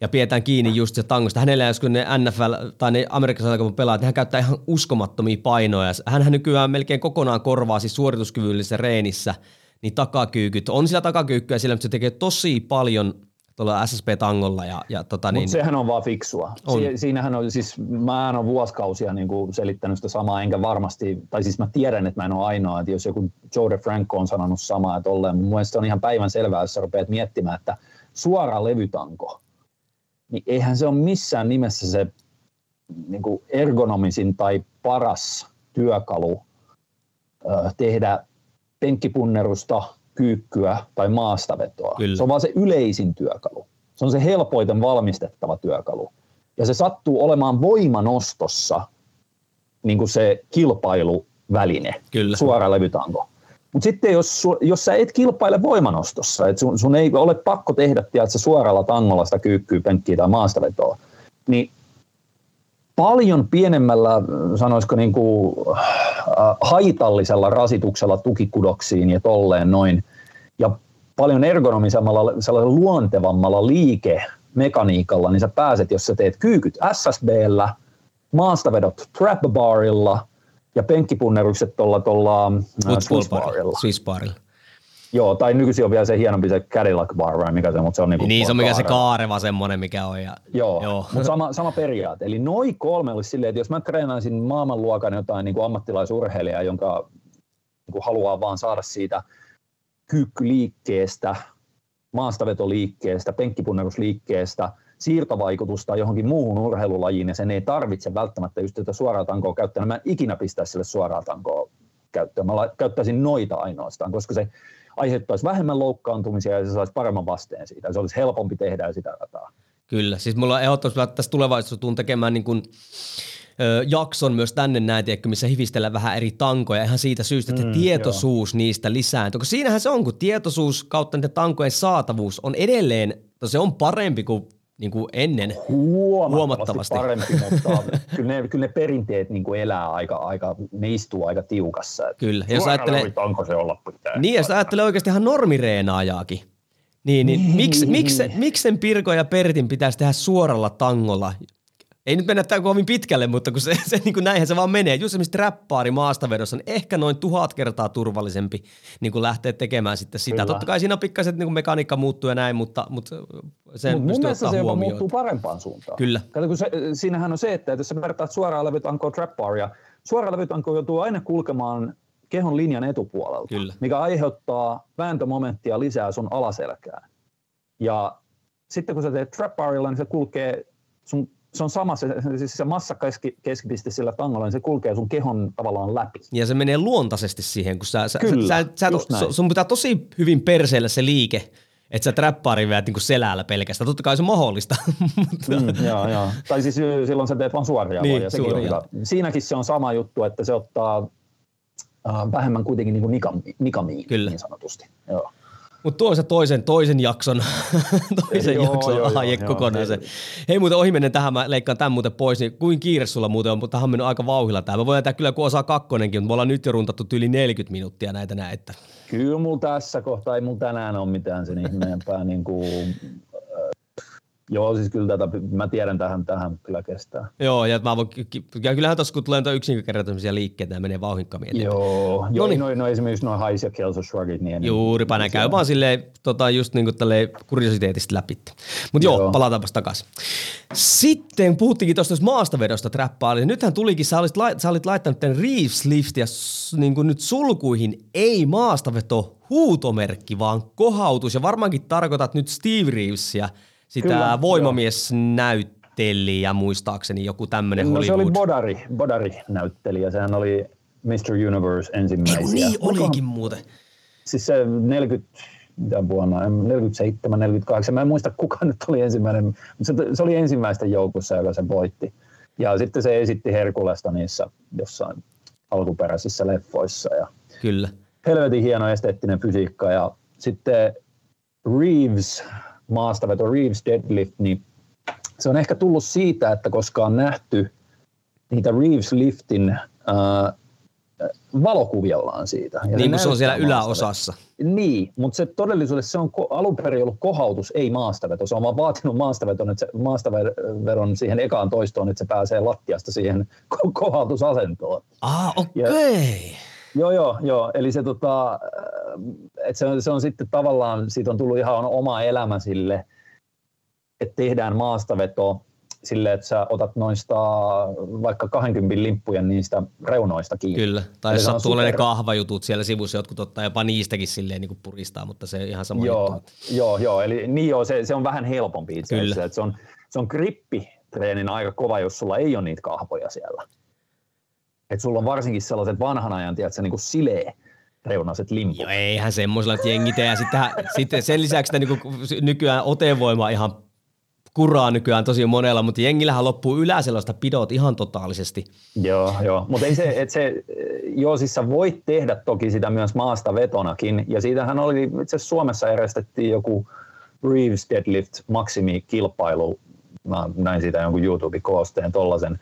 ja pidetään kiinni just se tangosta. Hänellä, jos kun ne NFL tai ne amerikkalaiset kun pelaat, niin hän käyttää ihan uskomattomia painoja. Hän nykyään melkein kokonaan korvaa siis suorituskyvyllisessä reenissä – niin takakyykyt, on sillä takakyykkyä sillä, mutta se tekee tosi paljon tuolla SSP-tangolla. Ja, ja tota, niin, sehän on vaan fiksua. On. Si- siinähän on, siis mä en ole vuosikausia niin kuin selittänyt sitä samaa, enkä varmasti, tai siis mä tiedän, että mä en ole ainoa, että jos joku Joe DeFranco on sanonut samaa, että olleen, mun mielestä se on ihan päivän selvää, jos sä rupeat miettimään, että suora levytanko, niin eihän se ole missään nimessä se niin kuin ergonomisin tai paras työkalu tehdä penkkipunnerusta, kyykkyä tai maastavetoa. Kyllä. Se on vaan se yleisin työkalu. Se on se helpoiten valmistettava työkalu. Ja se sattuu olemaan voimanostossa niin kuin se kilpailuväline, Kyllä. suora levytanko. Mutta sitten jos, jos sä et kilpaile voimanostossa, että sun, sun ei ole pakko tehdä tiedätkö, suoralla tangolla sitä kyykkyä, penkkiä tai maastavetoa, niin paljon pienemmällä, sanoisiko niin kuin, äh, haitallisella rasituksella tukikudoksiin ja tolleen noin, ja paljon ergonomisemmalla, sellaisella luontevammalla liikemekaniikalla, niin sä pääset, jos sä teet kyykyt SSBllä, maastavedot trap barilla ja penkkipunnerukset tuolla, tuolla äh, Swiss barilla. Joo, tai nykyisin on vielä se hienompi se Cadillac bar, vai mikä se on, mutta se on niinku Niin, se on mikä se kaareva semmoinen, mikä on. Ja, joo, joo. mutta sama, sama periaate. Eli noin kolme olisi silleen, että jos mä treenaisin maailmanluokan jotain niin kuin ammattilaisurheilijaa, jonka niin kuin haluaa vaan saada siitä kyykkyliikkeestä, maastavetoliikkeestä, penkkipunnerusliikkeestä, siirtovaikutusta johonkin muuhun urheilulajiin, ja sen ei tarvitse välttämättä just tätä suoraa tankoa käyttää. Mä en ikinä pistää sille suoraa tankoa käyttöön. Mä käyttäisin noita ainoastaan, koska se aiheuttaisi vähemmän loukkaantumisia ja se saisi paremman vasteen siitä. Se olisi helpompi tehdä sitä rataa. Kyllä, siis mulla on ehdottomasti että tässä tulevaisuudessa tuun tekemään niin kuin, ö, jakson myös tänne näin, tiedätkö, missä hivistellään vähän eri tankoja ihan siitä syystä, että mm, tietoisuus joo. niistä lisääntyy. Koska siinähän se on, kun tietoisuus kautta niiden tankojen saatavuus on edelleen, se on parempi kuin niin kuin ennen huomattavasti, huomattavasti. parempi, mutta (laughs) kyllä ne, kyllä ne perinteet niin kuin elää aika, aika, ne istuu aika tiukassa. Kyllä, jos ajattelee, onko se olla pitää. Niin, jos ajattelee oikeasti ihan normireenaajaakin, niin, niin, niin miksi, miksi, miksi sen Pirko ja Pertin pitäisi tehdä suoralla tangolla ei nyt mennä tämän kovin pitkälle, mutta kun se, (laughs) se niin kuin näinhän se vaan menee. Just esimerkiksi trappaari maastavedossa on ehkä noin tuhat kertaa turvallisempi niin kuin lähteä tekemään sitten sitä. Kyllä. Totta kai siinä on pikkasen niin kuin mekaniikka muuttuu ja näin, mutta, mutta sen Mut mun mielestä se jopa muuttuu parempaan suuntaan. Kyllä. Kato, kun se, siinähän on se, että jos sä vertaat suoraan levytankoa trapparia, suoraan levytankoa joutuu aina kulkemaan kehon linjan etupuolelta, Kyllä. mikä aiheuttaa vääntömomenttia lisää sun alaselkään. Ja sitten kun sä teet trapparilla, niin se kulkee sun se on sama, se, siis se massakeskipiste sillä tangolla, niin se kulkee sun kehon tavallaan läpi. Ja se menee luontaisesti siihen, kun sä, sä, Kyllä, sä, sä, sä sun pitää tosi hyvin perseellä se liike, että sä trappaari veät niin selällä pelkästään. Totta kai se on mahdollista. (laughs) mm, joo, joo. Tai siis silloin sä teet vaan suoria niin, sekin suoria. on hyvä. Siinäkin se on sama juttu, että se ottaa uh, vähemmän kuitenkin niin kuin nikamiin Kyllä. niin sanotusti. Joo. Mutta tuo se toisen, toisen jakson, (laughs) toisen joo, jakson joo, aihe joo, kokonaan se. Hei muuten ohi menen tähän, mä leikkaan tämän muuten pois, niin kuin kiire sulla muuten on, mutta tähän on mennyt aika vauhilla tämä. Mä voin jättää kyllä kun osaa kakkonenkin, mutta me ollaan nyt jo runtattu yli 40 minuuttia näitä näitä. Kyllä mulla tässä kohtaa ei mulla tänään ole mitään sen ihmeempää (laughs) niin kuin Joo, siis kyllä tätä, mä tiedän tähän, tähän kyllä kestää. Joo, ja, mä voin, ja kyllähän tuossa kun tulee yksinkertaisia liikkeitä, menee vauhikkaammin. Joo, joo no, no, no, esimerkiksi noin highs ja kills or shrugit. Niin Juuripa näin, käy vaan silleen tota, just niin kuin kuriositeetista läpi. Mutta joo, joo, palataanpas takaisin. Sitten puhuttiinkin tuosta maastavedosta träppaa, eli nythän tulikin, sä olit, sä olit laittanut tämän Reeves Liftia niin kuin nyt sulkuihin, ei maastaveto huutomerkki, vaan kohautus, ja varmaankin tarkoitat nyt Steve Reevesia – sitä Kyllä, voimamiesnäyttelijä muistaakseni, joku tämmöinen no, Hollywood. se oli Bodari, Bodari-näyttelijä, sehän oli Mr. Universe ensimmäisiä. Eiku niin olikin muuten. Siis se 40, mitä vuonna, 47, 48, mä en muista kuka nyt oli ensimmäinen, mutta se, se oli ensimmäisten joukossa, joka se voitti. Ja sitten se esitti Herkulesta niissä jossain alkuperäisissä leffoissa. Ja Kyllä. Helvetin hieno esteettinen fysiikka ja sitten Reeves maastaveto Reeves deadlift, niin se on ehkä tullut siitä, että koska on nähty niitä Reeves liftin äh, valokuviallaan siitä. Ja niin, se, se on siellä yläosassa. Niin, mutta se todellisuudessa se on alun perin ollut kohautus, ei maastaveto. Se on vaan vaatinut maastaveton, että se, maastavedon siihen ekaan toistoon, että se pääsee lattiasta siihen ko- kohautusasentoon. Ah, okei. Okay. Joo, joo, joo. Eli se, tota, että se, on, se on sitten tavallaan, siitä on tullut ihan oma elämä sille, että tehdään maastaveto sille, että sä otat noista vaikka 20 limppujen niistä reunoista kiinni. Kyllä, tai jos sattuu super... ne kahvajutut siellä sivussa, jotkut ottaa jopa niistäkin silleen niin kuin puristaa, mutta se ihan sama joo, juttu. Joo, joo, eli niin joo, se, se on vähän helpompi itse asiassa. Että se on, se on grippitreenin aika kova, jos sulla ei ole niitä kahvoja siellä. Että sulla on varsinkin sellaiset vanhan ajan, tiedätkö, niin kuin silee reunaiset limput. Joo, eihän semmoisella, että jengi tee. Ja sitten, sitten sen lisäksi että niin nykyään otevoima ihan kuraa nykyään tosi monella, mutta jengillähän loppuu yläselosta pidot ihan totaalisesti. Joo, joo. mutta ei se, että se, joo siis sä voit tehdä toki sitä myös maasta vetonakin, ja siitähän oli, itse Suomessa järjestettiin joku Reeves Deadlift Maximi-kilpailu, mä näin siitä jonkun YouTube-koosteen tollasen,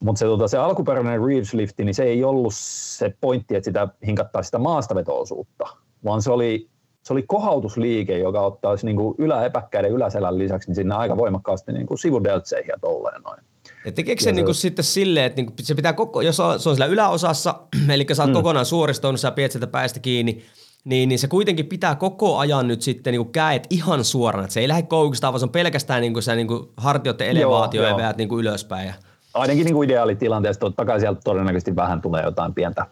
mutta se, tota, se alkuperäinen Reeves lifti, niin se ei ollut se pointti, että sitä hinkattaa sitä maastavetoosuutta, vaan se oli, se oli kohautusliike, joka ottaisi niin kuin yläepäkkäiden yläselän lisäksi niin sinne aika voimakkaasti niin kuin sivudeltseihin ja tolleen noin. Ja tekeekö se, se niin kuin sitten silleen, että niin kuin se pitää koko, jos on, se on siellä yläosassa, (clears throat) eli sä oot mm. kokonaan suoristunut, sä pidät sieltä päästä kiinni, niin, niin se kuitenkin pitää koko ajan nyt sitten niin kuin käet ihan suorana, että se ei lähde koukistaan, vaan se on pelkästään niin kuin se niin kuin hartioiden elevaatio joo, ja veät niin kuin ylöspäin. Ja ainakin niin kuin ideaalitilanteessa totta kai sieltä todennäköisesti vähän tulee jotain pientä,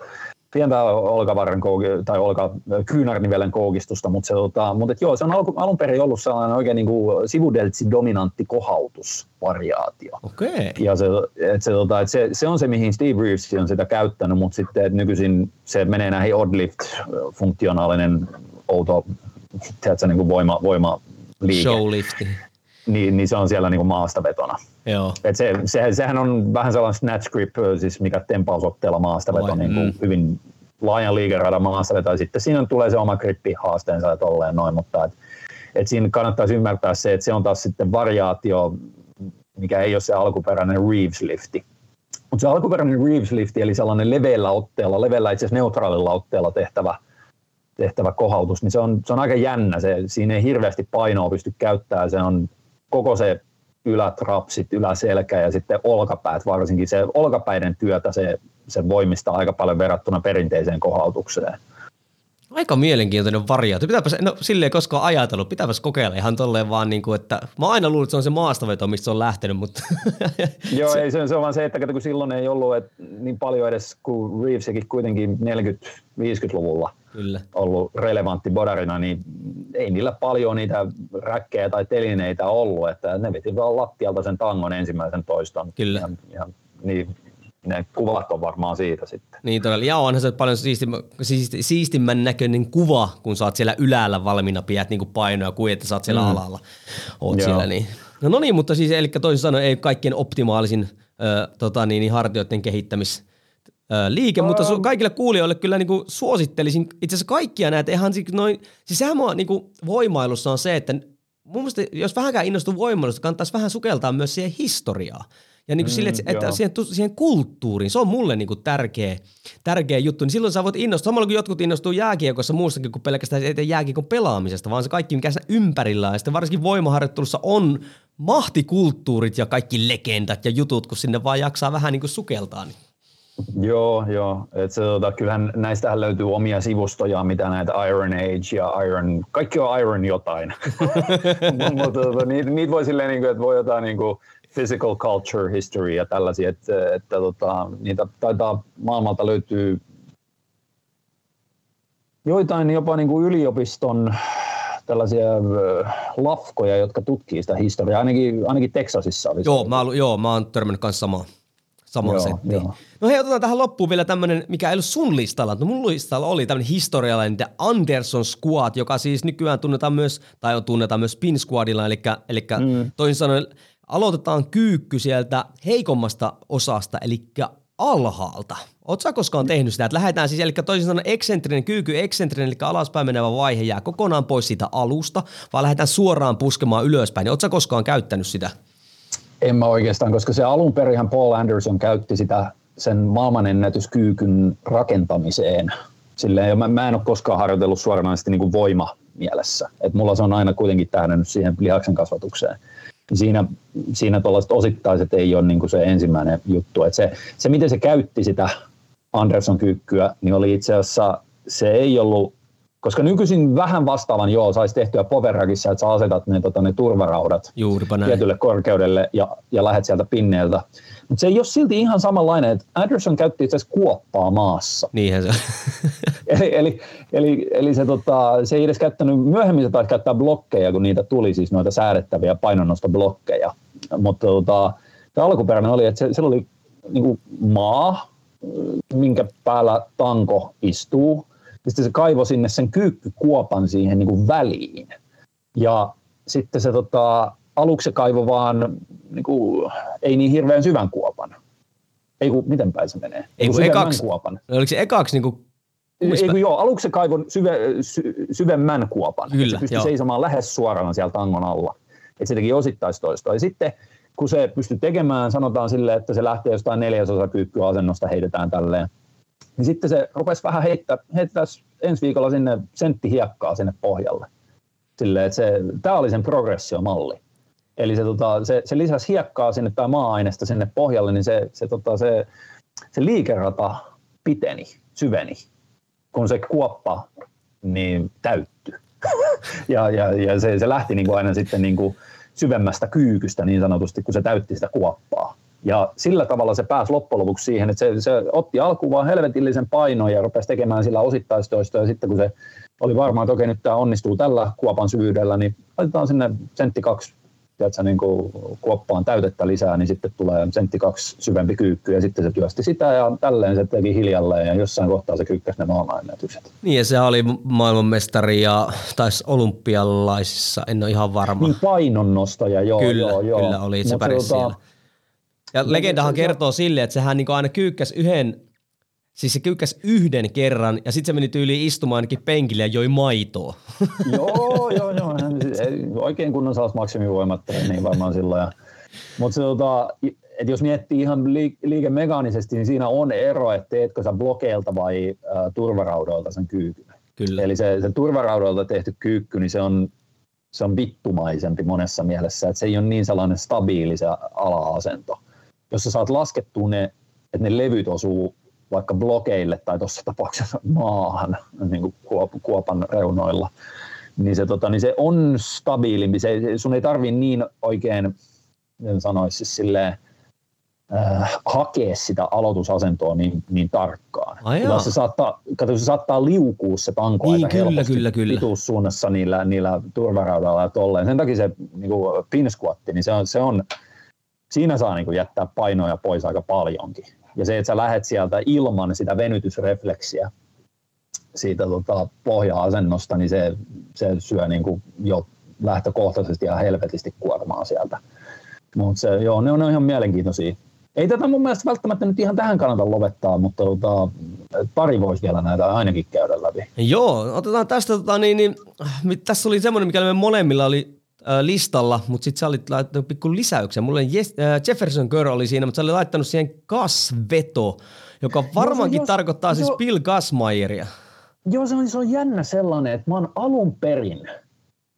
pientä olkavarren kouki, tai olka, kyynärnivelen koukistusta, mutta, se, tota, mutta joo, se on alun, alun perin ollut sellainen oikein niin kuin sivudeltsi dominantti kohautusvariaatio. Okay. Ja se, et se, tota, et se, se, on se, mihin Steve Reeves on sitä käyttänyt, mutta sitten et nykyisin se menee näihin oddlift-funktionaalinen outo tiedätkö, niin kuin voima, voima liike. Showlifti niin, niin se on siellä niin maastavetona. Joo. Et se, se, sehän on vähän sellainen snatch grip, siis mikä tempausotteella maastaveto, niin kuin mm. hyvin laajan liikeradan maastaveto, ja sitten siinä tulee se oma grippi haasteensa ja tolleen noin, mutta et, et siinä kannattaisi ymmärtää se, että se on taas sitten variaatio, mikä ei ole se alkuperäinen Reeves-lifti. Mutta se alkuperäinen Reeves-lifti, eli sellainen leveällä otteella, leveällä itse asiassa neutraalilla otteella tehtävä, tehtävä kohautus, niin se on, se on aika jännä. Se, siinä ei hirveästi painoa pysty käyttämään. Se on koko se ylätrapsit, yläselkä ja sitten olkapäät, varsinkin se olkapäiden työtä se, se voimistaa aika paljon verrattuna perinteiseen kohautukseen. Aika mielenkiintoinen variaatio. Pitääpäs, no silleen koskaan ajatellut, pitääpäs kokeilla ihan tolleen vaan niin kuin, että mä aina luullut, että se on se maastaveto, mistä se on lähtenyt, mutta... (laughs) Joo, ei, se, se on vaan se, että kun silloin ei ollut että niin paljon edes kuin Reevesikin kuitenkin 40-50-luvulla Kyllä. ollut relevantti bodarina, niin ei niillä paljon niitä räkkejä tai telineitä ollut, että ne veti vaan lattialta sen tangon ensimmäisen toiston. Kyllä. Ja, ja niin ne kuvat on varmaan siitä sitten. Niin todella. Ja onhan se paljon siistimä, siisti, siistimmän näköinen kuva, kun oot siellä ylällä valmiina, pidät niinku painoa kuin että oot siellä mm. alalla. Oot Joo. siellä niin. No, no niin, mutta siis eli toisin sanoen ei kaikkien optimaalisin ö, tota niin, niin hartioiden kehittämis liike, mutta su- kaikille kuulijoille kyllä niinku suosittelisin itse asiassa kaikkia näitä ihan siis noin, siis sehän mua niinku voimailussa on se, että mun mielestä jos vähänkään innostuu voimailusta, kannattaisi vähän sukeltaa myös siihen historiaan. Ja niin kuin mm, sille, että, että siihen, siihen kulttuuriin, se on mulle niin kuin tärkeä, tärkeä juttu. Niin silloin sä voit innostua, samalla kun jotkut innostuu jääkiekossa muustakin kuin pelkästään jääkiekon pelaamisesta, vaan se kaikki, mikä siinä ympärillä on. Ja sitten varsinkin voimaharjoittelussa on mahtikulttuurit ja kaikki legendat ja jutut, kun sinne vaan jaksaa vähän niin kuin sukeltaa. Niin. Joo, joo. Et se, tota, kyllähän näistähän löytyy omia sivustoja, mitä näitä Iron Age ja Iron, kaikki on Iron jotain. (laughs) Mutta tota, niitä, niitä voi silleen, niin kuin, että voi jotain niin kuin, physical culture history ja tällaisia, että, että tota, niitä taitaa maailmalta löytyy joitain jopa niin kuin yliopiston tällaisia lafkoja, jotka tutkii sitä historiaa, ainakin, ainakin Texasissa oli. Joo, mä, joo, mä oon törmännyt kanssa samaan samaan joo, settiin. Joo. No hei, otetaan tähän loppuun vielä tämmöinen, mikä ei ollut sun listalla. No mun listalla oli tämmöinen historiallinen The Anderson Squad, joka siis nykyään tunnetaan myös, tai on tunnetaan myös Spin Squadilla, eli, eli mm. toisin sanoen aloitetaan kyykky sieltä heikommasta osasta, eli alhaalta. Oletko koskaan tehnyt sitä, että lähdetään siis, eli toisin sanoen eksentrinen, kyykky eksentrinen, eli alaspäin menevä vaihe jää kokonaan pois siitä alusta, vaan lähdetään suoraan puskemaan ylöspäin. Oletko koskaan käyttänyt sitä? En mä oikeastaan, koska se alun perinhän Paul Anderson käytti sitä sen maailmanennätyskyykyn rakentamiseen. Silleen, ja mä, mä en ole koskaan harjoitellut suoranaisesti niin kuin voima mielessä. Et mulla se on aina kuitenkin tähdännyt siihen lihaksen kasvatukseen siinä, siinä tuollaiset osittaiset ei ole niin kuin se ensimmäinen juttu. Et se, se, miten se käytti sitä Anderson-kyykkyä, niin oli itse asiassa, se ei ollut, koska nykyisin vähän vastaavan joo saisi tehtyä Powerrackissa, että sä asetat ne, tota, ne turvaraudat Juuripa näin. tietylle korkeudelle ja, ja lähet sieltä pinneeltä. Mutta se ei ole silti ihan samanlainen, että Anderson käytti itse asiassa kuoppaa maassa. Niinhän se (laughs) eli, eli, eli, eli se, tota, se ei edes käyttänyt, myöhemmin se taisi käyttää blokkeja, kun niitä tuli, siis noita säädettäviä painonnostoblokkeja. Mutta tota, se alkuperäinen oli, että se, se oli niin kuin maa, minkä päällä tanko istuu. Sitten se kaivoi sinne sen kyykkykuopan siihen niin kuin väliin. Ja sitten se tota, aluksi se kaivo vaan niin kuin, ei niin hirveän syvän kuopan. Ei kun, miten päin se menee? Ei kun ekaksi, kuopan. Oliko se ekaksi niin kuin ei, kun joo, aluksi se kaivon syve, sy, syvemmän kuopan. Kyllä, se pystyi joo. seisomaan lähes suorana siellä tangon alla. Et se teki osittaistoistoa. Ja sitten kun se pystyi tekemään, sanotaan sille, että se lähtee jostain neljäsosa kyykkyasennosta, heitetään tälleen. Niin sitten se rupesi vähän heittää, heittää ensi viikolla sinne sentti hiekkaa sinne pohjalle. Silleen, että se, tämä oli sen progressiomalli. Eli se, tota, se, se lisäsi hiekkaa sinne tai maa-aineesta sinne pohjalle, niin se, se, tota, se, se liikerata piteni, syveni, kun se kuoppa niin täyttyi. (laughs) ja, ja, ja se, se lähti niin kuin aina sitten niin kuin syvemmästä kyykystä niin sanotusti, kun se täytti sitä kuoppaa. Ja sillä tavalla se pääsi loppujen lopuksi siihen, että se, se otti alkuun vaan helvetillisen painon ja rupesi tekemään sillä osittaistoista ja sitten kun se oli varmaan, että okei nyt tämä onnistuu tällä kuopan syvyydellä, niin laitetaan sinne sentti kaksi tiedätkö, niin kuin kuoppaan täytettä lisää, niin sitten tulee sentti kaksi syvempi kyykky ja sitten se työsti sitä ja tälleen se teki hiljalleen ja jossain kohtaa se kyykkäsi ne maailmanennätykset. Niin ja se oli maailmanmestari ja taisi olympialaisissa, en ole ihan varma. Niin painonnostaja, joo. Kyllä, joo, joo. kyllä oli, se pärjäsi tota, siellä. Ja legendahan kertoo silleen, että sehän niin aina kyykkäsi yhden Siis se kyykkäsi yhden kerran ja sitten se meni tyyliin istumaan ainakin penkille ja joi maitoa. (laughs) joo, joo, joo. Oikein kunnon saas maksimivoimat niin varmaan silloin. Mutta se, tota, et jos miettii ihan liikemekaanisesti, niin siinä on ero, että teetkö sä blokeilta vai äh, turvaraudoilta sen kyykyn. Kyllä. Eli se, se turvaraudoilta tehty kyykky, niin se on se on vittumaisempi monessa mielessä, että se ei ole niin sellainen stabiili se ala-asento. Jos sä saat laskettua ne, että ne levyt osuu vaikka blokeille tai tuossa tapauksessa maahan niin kuin kuopan reunoilla, niin se, tota, niin se on stabiilimpi. Se, sun ei tarvi niin oikein, sanoisi, siis silleen, äh, hakea sitä aloitusasentoa niin, niin tarkkaan. Ai se saattaa, kato, se saattaa liukua se tanko niin, aika kyllä, kyllä, kyllä. suunnassa niillä, niillä turvaraudalla ja tolleen. Sen takia se niin kuin pin squatti, niin se on, se on, siinä saa niin kuin jättää painoja pois aika paljonkin. Ja se, että sä lähet sieltä ilman sitä venytysrefleksiä siitä tota, pohja-asennosta, niin se, se syö niin kuin jo lähtökohtaisesti ihan helvetisti kuormaa sieltä. Mutta se, joo, ne on, ne on ihan mielenkiintoisia ei tätä mun mielestä välttämättä nyt ihan tähän kannata lopettaa, mutta tota, pari voisi vielä näitä ainakin käydä läpi. Joo, otetaan tästä, tota, niin, niin, tässä oli semmoinen, mikä me molemmilla oli listalla, mutta sitten sä olit laittanut pikku lisäyksen. Mulle yes, äh, Jefferson Girl oli siinä, mutta sä olit laittanut siihen kasveto, joka varmaankin no, tarkoittaa jo, siis Bill Gasmeieria. Joo, se on, se on jännä sellainen, että mä oon alun perin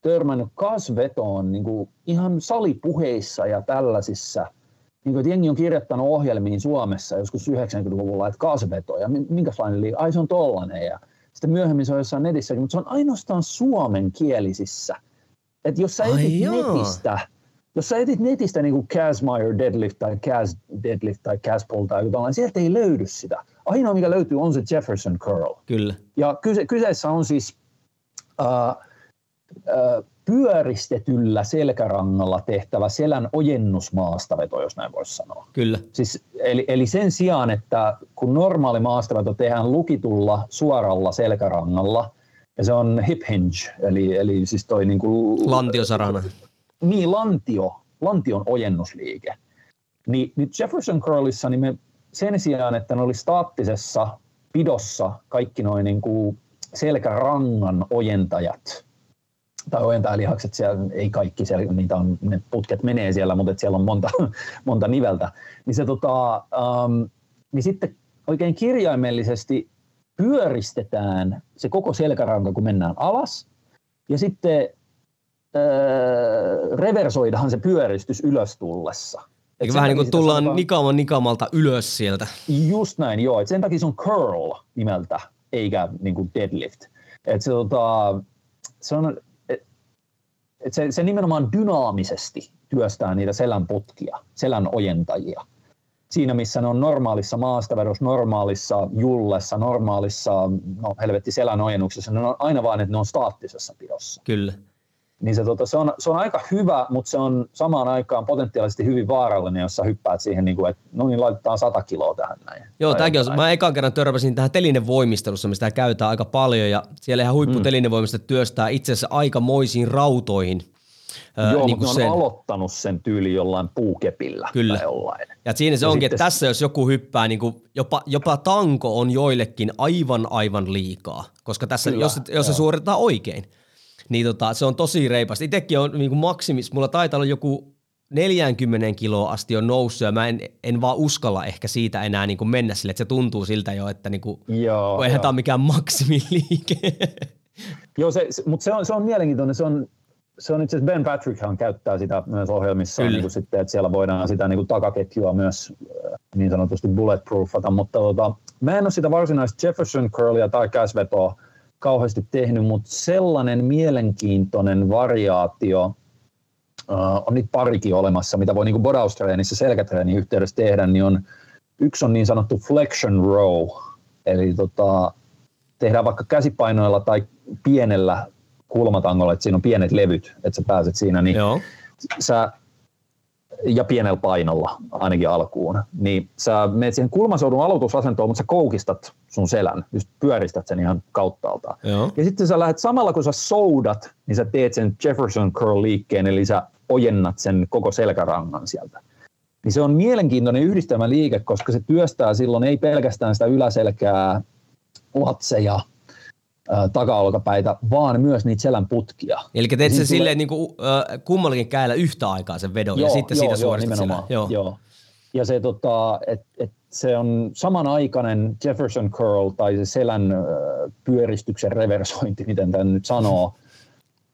törmännyt kasvetoon niin kuin ihan salipuheissa ja tällaisissa – niin kuin, jengi on kirjoittanut ohjelmiin Suomessa joskus 90-luvulla, että kaasveto ja minkälainen liiga, ai se on tollanen ja sitten myöhemmin se on jossain netissä, mutta se on ainoastaan suomenkielisissä. Että jos sä etit netistä, jos sä etit netistä niin kuin Casmire deadlift tai Cas deadlift tai Cas pull tai jotain, niin sieltä ei löydy sitä. Ainoa mikä löytyy on se Jefferson curl. Kyllä. Ja kyse, kyseessä on siis uh, pyöristetyllä selkärangalla tehtävä selän ojennusmaastaveto, jos näin voisi sanoa. Kyllä. Siis, eli, eli sen sijaan, että kun normaali maastaveto tehdään lukitulla suoralla selkärangalla, ja se on hip hinge, eli, eli siis toi niin kuin, Lantiosarana. Niin, lantio, lantion ojennusliike. Niin nyt Jefferson Curlissa niin me sen sijaan, että ne oli staattisessa pidossa kaikki noin niin kuin selkärangan ojentajat, tai ojentajalihakset, siellä ei kaikki, siellä, niitä on, ne putket menee siellä, mutta siellä on monta, monta niveltä, niin, se, tota, um, niin sitten oikein kirjaimellisesti pyöristetään se koko selkäranka, kun mennään alas, ja sitten öö, reversoidaan se pyöristys ylös tullessa. Eikä vähän niin kuin tullaan sanotaan, nikaaman nikamalta ylös sieltä. Just näin, joo. Et sen takia se on curl nimeltä, eikä niin kuin deadlift. Et se, tota, se on että se, se nimenomaan dynaamisesti työstää niitä selän putkia, selän ojentajia. Siinä, missä ne on normaalissa maastavedossa, normaalissa jullessa, normaalissa, no helvetti selän ojennuksessa, ne on aina vain, että ne on staattisessa pidossa. Kyllä. Niin se, tota, se, on, se on aika hyvä, mutta se on samaan aikaan potentiaalisesti hyvin vaarallinen, jos sä hyppäät siihen, niin kuin, että no niin, laitetaan 100 kiloa tähän näin. Joo, tämäkin on, mä ekan kerran törmäsin tähän telinevoimistelussa, mistä käytetään aika paljon, ja siellä ihan huipputelinevoimista mm. työstää itse asiassa aikamoisiin rautoihin – Joo, niin mutta ne on sen. aloittanut sen tyyli jollain puukepillä Kyllä. tai jollain. Ja siinä se ja onkin, sitten... että tässä jos joku hyppää, niin kuin jopa, jopa tanko on joillekin aivan aivan liikaa, koska tässä, Kyllä, jos, jos se suoritetaan oikein, niin tota, se on tosi reipas. Itsekin on niin kuin maksimis, mulla taitaa olla joku 40 kiloa asti on noussut ja mä en, en vaan uskalla ehkä siitä enää niin kuin mennä sille, että se tuntuu siltä jo, että niin kuin, joo, eihän tämä ole mikään (laughs) maksimiliike. Joo, se, se, mutta se on, se on mielenkiintoinen. Se on, se on itse asiassa Ben Patrickhan käyttää sitä myös ohjelmissa, niin kuin sitten, että siellä voidaan sitä niin kuin takaketjua myös äh, niin sanotusti bulletproofata, mutta tota, mä en ole sitä varsinaista Jefferson curlia tai käsvetoa kauheasti tehnyt, mutta sellainen mielenkiintoinen variaatio uh, on nyt parikin olemassa, mitä voi niin bodaustreenissä selkätreenin yhteydessä tehdä, niin on, yksi on niin sanottu flexion row, eli tota, tehdään vaikka käsipainoilla tai pienellä kulmatangolla, että siinä on pienet levyt, että sä pääset siinä, niin Joo. sä ja pienellä painolla ainakin alkuun, niin sä menet siihen kulmasoudun aloitusasentoon, mutta sä koukistat sun selän, just pyöristät sen ihan kauttaalta. Joo. Ja sitten sä lähdet samalla kun sä soudat, niin sä teet sen Jefferson curl liikkeen, eli sä ojennat sen koko selkärangan sieltä. Niin se on mielenkiintoinen yhdistelmä liike, koska se työstää silloin ei pelkästään sitä yläselkää, latseja, takaolkapäitä, vaan myös niitä selän putkia. Eli teet sen silleen niin kuin, äh, kummallakin käellä yhtä aikaa sen vedon joo, ja sitten joo, siitä suoristat joo, joo. joo. Ja se, tota, et, et se on samanaikainen Jefferson curl tai se selän äh, pyöristyksen reversointi, miten tämän nyt sanoo,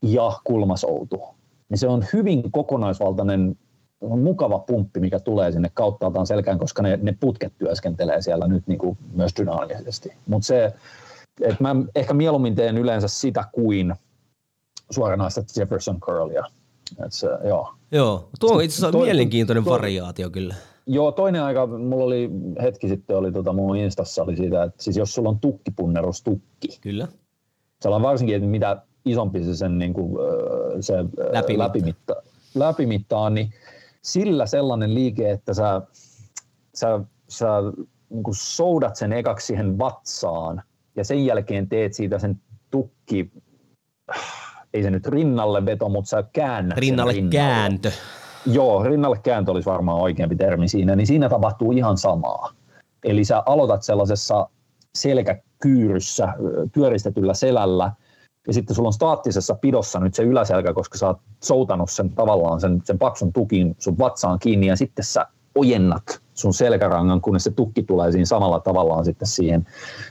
ja kulmasoutu. Niin se on hyvin kokonaisvaltainen mukava pumppi, mikä tulee sinne kauttaaltaan selkään, koska ne, ne putket työskentelee siellä nyt niin kuin myös dynaamisesti. Mutta se, että mä ehkä mieluummin teen yleensä sitä kuin suoranaista Jefferson curlia. Et se, joo. Joo, tuo on itse asiassa toi, mielenkiintoinen toi, variaatio kyllä. Joo, toinen aika, mulla oli hetki sitten, oli tota mun instassa oli siitä, että siis jos sulla on tukkipunnerus tukki. Kyllä. Se on varsinkin, että mitä isompi se sen niin kuin, se läpimitta. läpimitta, läpimitta on, niin sillä sellainen liike, että sä, sä, sä niin kuin soudat sen ekaksi siihen vatsaan ja sen jälkeen teet siitä sen tukki, ei se nyt rinnalle veto, mutta sä käännät Rinnalle sen kääntö. Joo, rinnalle kääntö olisi varmaan oikeampi termi siinä, niin siinä tapahtuu ihan samaa. Eli sä aloitat sellaisessa selkäkyyryssä, pyöristetyllä selällä, ja sitten sulla on staattisessa pidossa nyt se yläselkä, koska sä oot soutanut sen tavallaan sen, sen paksun tukin sun vatsaan kiinni, ja sitten sä ojennat sun selkärangan, kunnes se tukki tulee siinä samalla tavallaan sitten siihen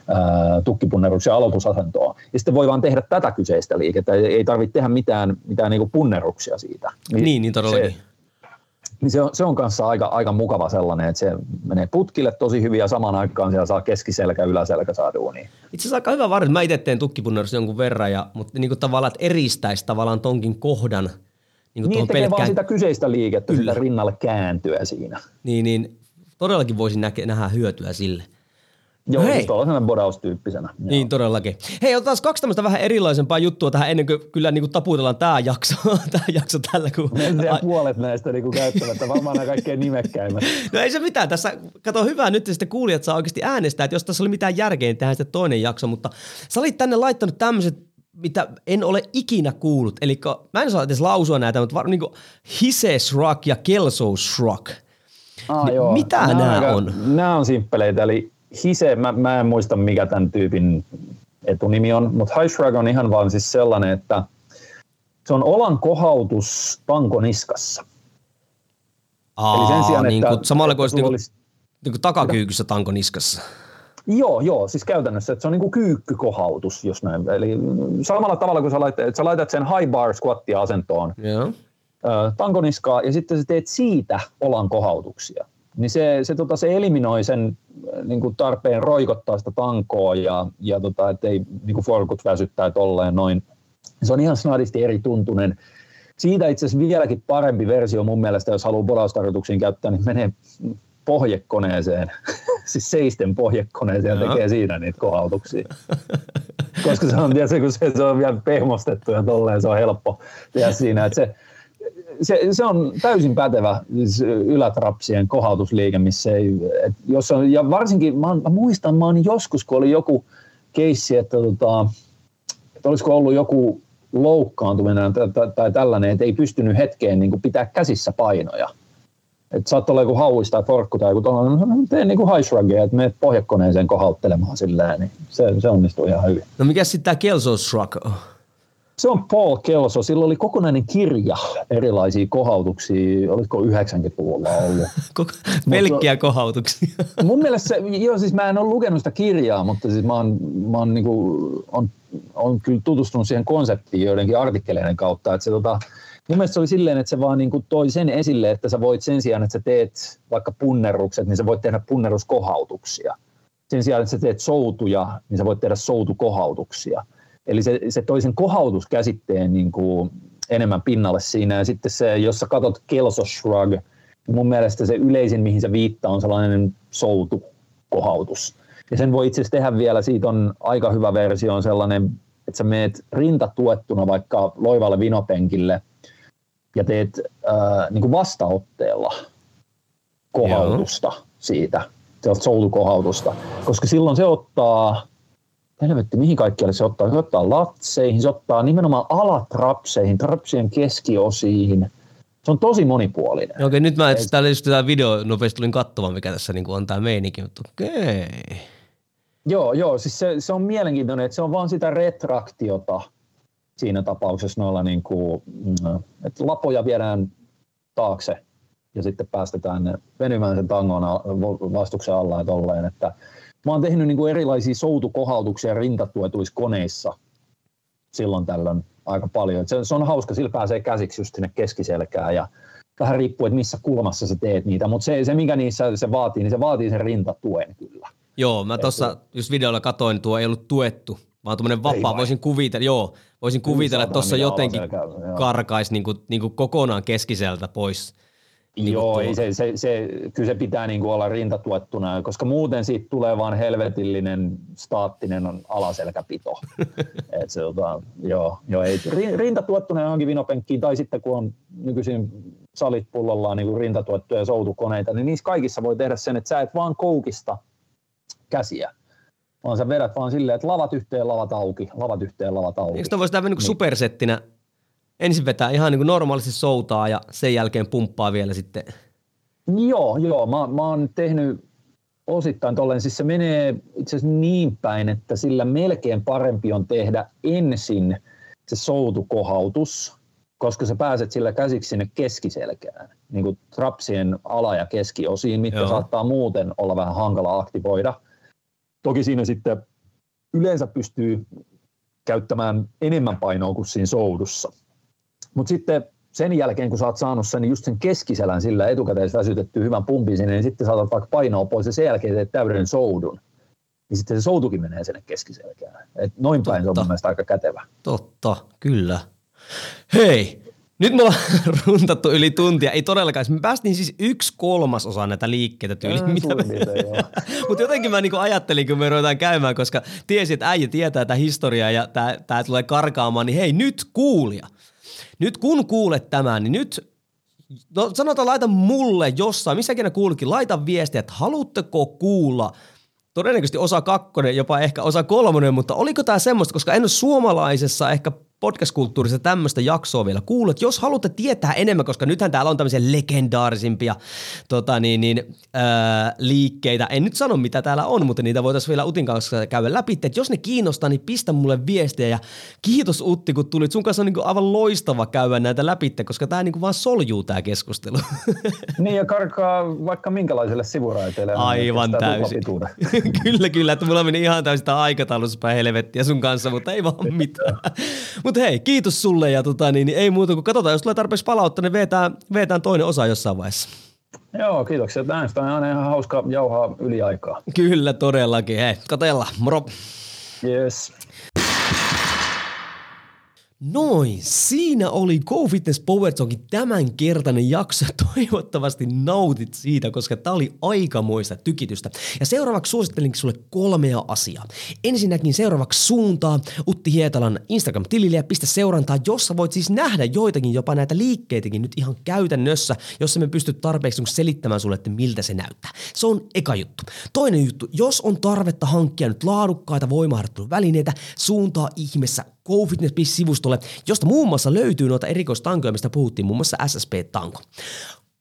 ää, tukkipunneruksen aloitusasentoon. Ja sitten voi vaan tehdä tätä kyseistä liikettä, ei, ei tarvitse tehdä mitään, mitään niinku punneruksia siitä. Niin, niin, niin todellakin. Se, niin se on, se on kanssa aika, aika mukava sellainen, että se menee putkille tosi hyvin ja samaan aikaan siellä saa keskiselkä, yläselkä saa duunia. Itse asiassa aika hyvä varma, mä itse teen tukkipunnerus jonkun verran, ja, mutta niin kuin tavallaan, että eristäisi tavallaan tonkin kohdan niin, kuin niin tekee pelkkään... vaan sitä kyseistä liikettä, Kyllä. sitä rinnalle kääntyä siinä. Niin, niin todellakin voisin näke, nähdä hyötyä sille. Joo, Hei. siis tuollaisena bodaustyyppisenä. Niin, joo. todellakin. Hei, otetaan kaksi tämmöistä vähän erilaisempaa juttua tähän ennen kuin kyllä niin kuin taputellaan tämä jakso, (laughs) tämä jakso tällä. Kun... Ne puolet näistä niin kuin käyttämättä, varmaan nämä kaikkein nimekkäimmät. (laughs) No ei se mitään, tässä, kato hyvää nyt sitten kuulijat saa oikeasti äänestää, että jos tässä oli mitään järkeä, niin tehdään sitten toinen jakso, mutta sä olit tänne laittanut tämmöiset mitä en ole ikinä kuullut. Eli mä en saa edes lausua näitä, mutta var, niin kuin Hises Rock ja Kelso Rock. Ah, joo. Mitä nämä, nämä on? Nämä on simppeleitä, eli Hise, mä, mä en muista mikä tämän tyypin etunimi on, mutta High on ihan vaan siis sellainen, että se on olan kohautus tankoniskassa. Aa, Eli sen sijaan, niin kuin, samalla kuin olisi, niin kuin, olisi niin kuin takakyykyssä tankoniskassa. Joo, joo, siis käytännössä, että se on niin kuin kyykkykohautus, jos näin. Eli samalla tavalla, kun sä laitat, että sä laitat sen high bar squattia asentoon, yeah. Tankoniskaa, ja sitten sä teet siitä olan kohautuksia niin se, se, tota, se eliminoi sen niin kuin tarpeen roikottaa sitä tankoa ja, ja tota, ettei niin kuin forkut väsyttää tolleen noin. Se on ihan snadisti eri tuntunen. Siitä itse asiassa vieläkin parempi versio mun mielestä, jos haluaa bodaustarjoituksiin käyttää, niin menee pohjekoneeseen, (laughs) siis seisten pohjekoneeseen ja tekee siinä niitä kohautuksia. Koska se on, tietysti, kun se, se on vielä pehmostettu ja tolleen, se on helppo tehdä siinä. Että se, se, se, on täysin pätevä siis ylätrapsien kohautusliike, missä ei, et jos on, ja varsinkin mä, mä muistan, mä joskus, kun oli joku keissi, että, tota, että olisiko ollut joku loukkaantuminen tai, tai, tai tällainen, että ei pystynyt hetkeen niin kuin pitää käsissä painoja. Että saattoi olla joku hauis tai forkku tai joku tuollainen, no, teen niin kuin high shrugia, että menet pohjakoneeseen kohauttelemaan silleen, niin se, se onnistuu ihan hyvin. No mikä sitten tämä Kelso Shrug se on Paul Kelso. Sillä oli kokonainen kirja erilaisia kohautuksia. Olisiko 90-luvulla ollut? (laughs) Pelkkiä kohautuksia. mun (laughs) mielestä se, joo siis mä en ole lukenut sitä kirjaa, mutta siis mä oon, mä oon, niinku, on, on kyllä tutustunut siihen konseptiin joidenkin artikkeleiden kautta. Että se, tota, mun mielestä se oli silleen, että se vaan niinku toi sen esille, että sä voit sen sijaan, että sä teet vaikka punnerrukset, niin sä voit tehdä punneruskohautuksia. Sen sijaan, että sä teet soutuja, niin sä voit tehdä soutukohautuksia – Eli se, se toi sen kohautuskäsitteen niin kuin enemmän pinnalle siinä. Ja sitten se, jos sä katsot Kelso Shrug, niin mun mielestä se yleisin, mihin se viittaa, on sellainen soutu kohautus. Ja sen voi itse asiassa tehdä vielä, siitä on aika hyvä versio, on sellainen, että sä meet rinta tuettuna vaikka loivalle vinopenkille ja teet äh, niin kuin vastaotteella kohautusta Joo. siitä, sellaista soutukohautusta, koska silloin se ottaa helvetti, mihin kaikkialle se ottaa? Se ottaa latseihin, se ottaa nimenomaan alatrapseihin, trapsien keskiosiin. Se on tosi monipuolinen. Okei, nyt mä et, täällä just tämä video nopeasti tulin katsomaan, mikä tässä niin on tämä meininki, mutta okei. Joo, joo, siis se, se, on mielenkiintoinen, että se on vaan sitä retraktiota siinä tapauksessa noilla niin kuin, mm, että lapoja viedään taakse ja sitten päästetään ne venymään sen tangon vastuksen alla ja tolleen, että Mä oon tehnyt niin kuin erilaisia soutukohautuksia rintatuetuissa koneissa silloin tällöin aika paljon. Se, se on hauska, sillä pääsee käsiksi just sinne keskiselkään ja vähän riippuu, että missä kulmassa sä teet niitä, mutta se, se mikä niissä se vaatii, niin se vaatii sen rintatuen kyllä. Joo, mä tuossa just videolla katoin, niin tuo ei ollut tuettu, vaan tuommoinen vapaa. Voisin kuvitella, joo, voisin kuvitella, että tuossa jotenkin karkaisi niin kuin, niin kuin kokonaan keskiseltä pois. Niin Joo, ei se, se, se, kyllä se pitää niin kuin olla rintatuettuna, koska muuten siitä tulee vain helvetillinen staattinen on alaselkäpito. (laughs) Et se, tota, joo, joo, ei, rintatuettuna johonkin vinopenkkiin, tai sitten kun on nykyisin salit pullollaan niin kuin rintatuettuja soutukoneita, niin niissä kaikissa voi tehdä sen, että sä et vaan koukista käsiä, vaan sä vedät vaan silleen, että lavat yhteen, lavat auki, lavat yhteen, lavat auki. Eikö voisi tehdä niin supersettinä ensin vetää ihan niin kuin normaalisti soutaa ja sen jälkeen pumppaa vielä sitten. Joo, joo. Mä, mä oon tehnyt osittain tolleen. Siis se menee itse asiassa niin päin, että sillä melkein parempi on tehdä ensin se soutukohautus, koska sä pääset sillä käsiksi sinne keskiselkään, niin kuin trapsien ala- ja keskiosiin, mitkä Joo. saattaa muuten olla vähän hankala aktivoida. Toki siinä sitten yleensä pystyy käyttämään enemmän painoa kuin siinä soudussa. Mutta sitten sen jälkeen, kun sä oot saanut sen just sen keskiselän sillä etukäteen väsytetty hyvän pumpin sinne, niin sitten saatat vaikka painoa pois ja sen jälkeen teet täyden soudun. Niin sitten se soutukin menee sinne keskiselkään. Et noin päin Totta. se on mun aika kätevä. Totta, kyllä. Hei, nyt me ollaan (laughs) runtattu yli tuntia. Ei todellakaan. Me päästiin siis yksi kolmasosa näitä liikkeitä tyyliin. Äh, mitä me... (laughs) Mutta jotenkin mä niinku ajattelin, kun me ruvetaan käymään, koska tiesin, että äijä tietää tätä historiaa ja tämä tulee karkaamaan, niin hei, nyt kuulia – nyt kun kuulet tämän, niin nyt no sanotaan laita mulle jossain, missä ikinä kuulikin, laita viestiä, että haluatteko kuulla? Todennäköisesti osa kakkonen, jopa ehkä osa kolmonen, mutta oliko tämä semmoista, koska en ole suomalaisessa ehkä podcast-kulttuurissa tämmöistä jaksoa vielä kuullut. Jos haluatte tietää enemmän, koska nythän täällä on tämmöisiä legendaarisimpia tota niin, niin, ää, liikkeitä. En nyt sano, mitä täällä on, mutta niitä voitaisiin vielä Utin kanssa käydä läpi. Et jos ne kiinnostaa, niin pistä mulle viestiä. Ja kiitos Utti, kun tulit. Sun kanssa on niin aivan loistava käydä näitä läpi, koska tämä niin vaan soljuu tämä keskustelu. (laughs) Niin ja karkaa vaikka minkälaiselle sivuraiteelle. Aivan täysin. (laughs) kyllä, kyllä. Että mulla meni ihan täysin aikataulussa päin helvettiä sun kanssa, mutta ei vaan mitään. (laughs) Mutta hei, kiitos sulle ja tota, niin, niin, ei muuta kuin katsotaan, jos tulee tarpeeksi palautta, niin vetään, vetään toinen osa jossain vaiheessa. Joo, kiitoksia. Näistä on aina ihan hauska jauhaa yli aikaa. Kyllä, todellakin. Hei, katella. Moro. Yes. Noin, siinä oli Go Fitness Power Talkin tämänkertainen jakso. (laughs) Toivottavasti nautit siitä, koska tämä oli aikamoista tykitystä. Ja seuraavaksi suosittelin sulle kolmea asiaa. Ensinnäkin seuraavaksi suuntaa Utti Hietalan Instagram-tilille ja pistä seurantaa, jossa voit siis nähdä joitakin jopa näitä liikkeitäkin nyt ihan käytännössä, jossa me pystyt tarpeeksi selittämään sulle, että miltä se näyttää. Se on eka juttu. Toinen juttu, jos on tarvetta hankkia nyt laadukkaita voimaharjoitteluvälineitä, suuntaa ihmeessä GoFitness.sivustolle, josta muun muassa löytyy noita erikoistankoja, mistä puhuttiin, muun muassa SSP-tanko.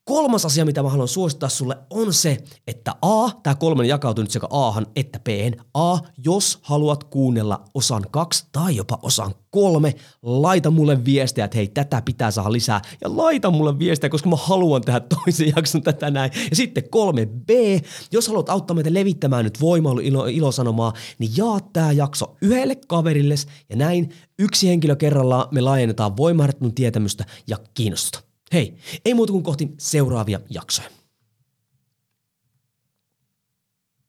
Kolmas asia, mitä mä haluan suosittaa sulle, on se, että A, tämä kolmen jakautuu nyt sekä Ahan että B. A, jos haluat kuunnella osan kaksi tai jopa osan kolme, laita mulle viestiä, että hei, tätä pitää saada lisää. Ja laita mulle viestiä, koska mä haluan tehdä (laughs) toisen jakson tätä näin. Ja sitten kolme B, jos haluat auttaa meitä levittämään nyt voimailu ilo, ilosanomaa, niin jaa tämä jakso yhdelle kaverille ja näin yksi henkilö kerrallaan me laajennetaan voimaharjoittelun tietämystä ja kiinnostusta. Hei, ei muuta kuin kohti seuraavia jaksoja.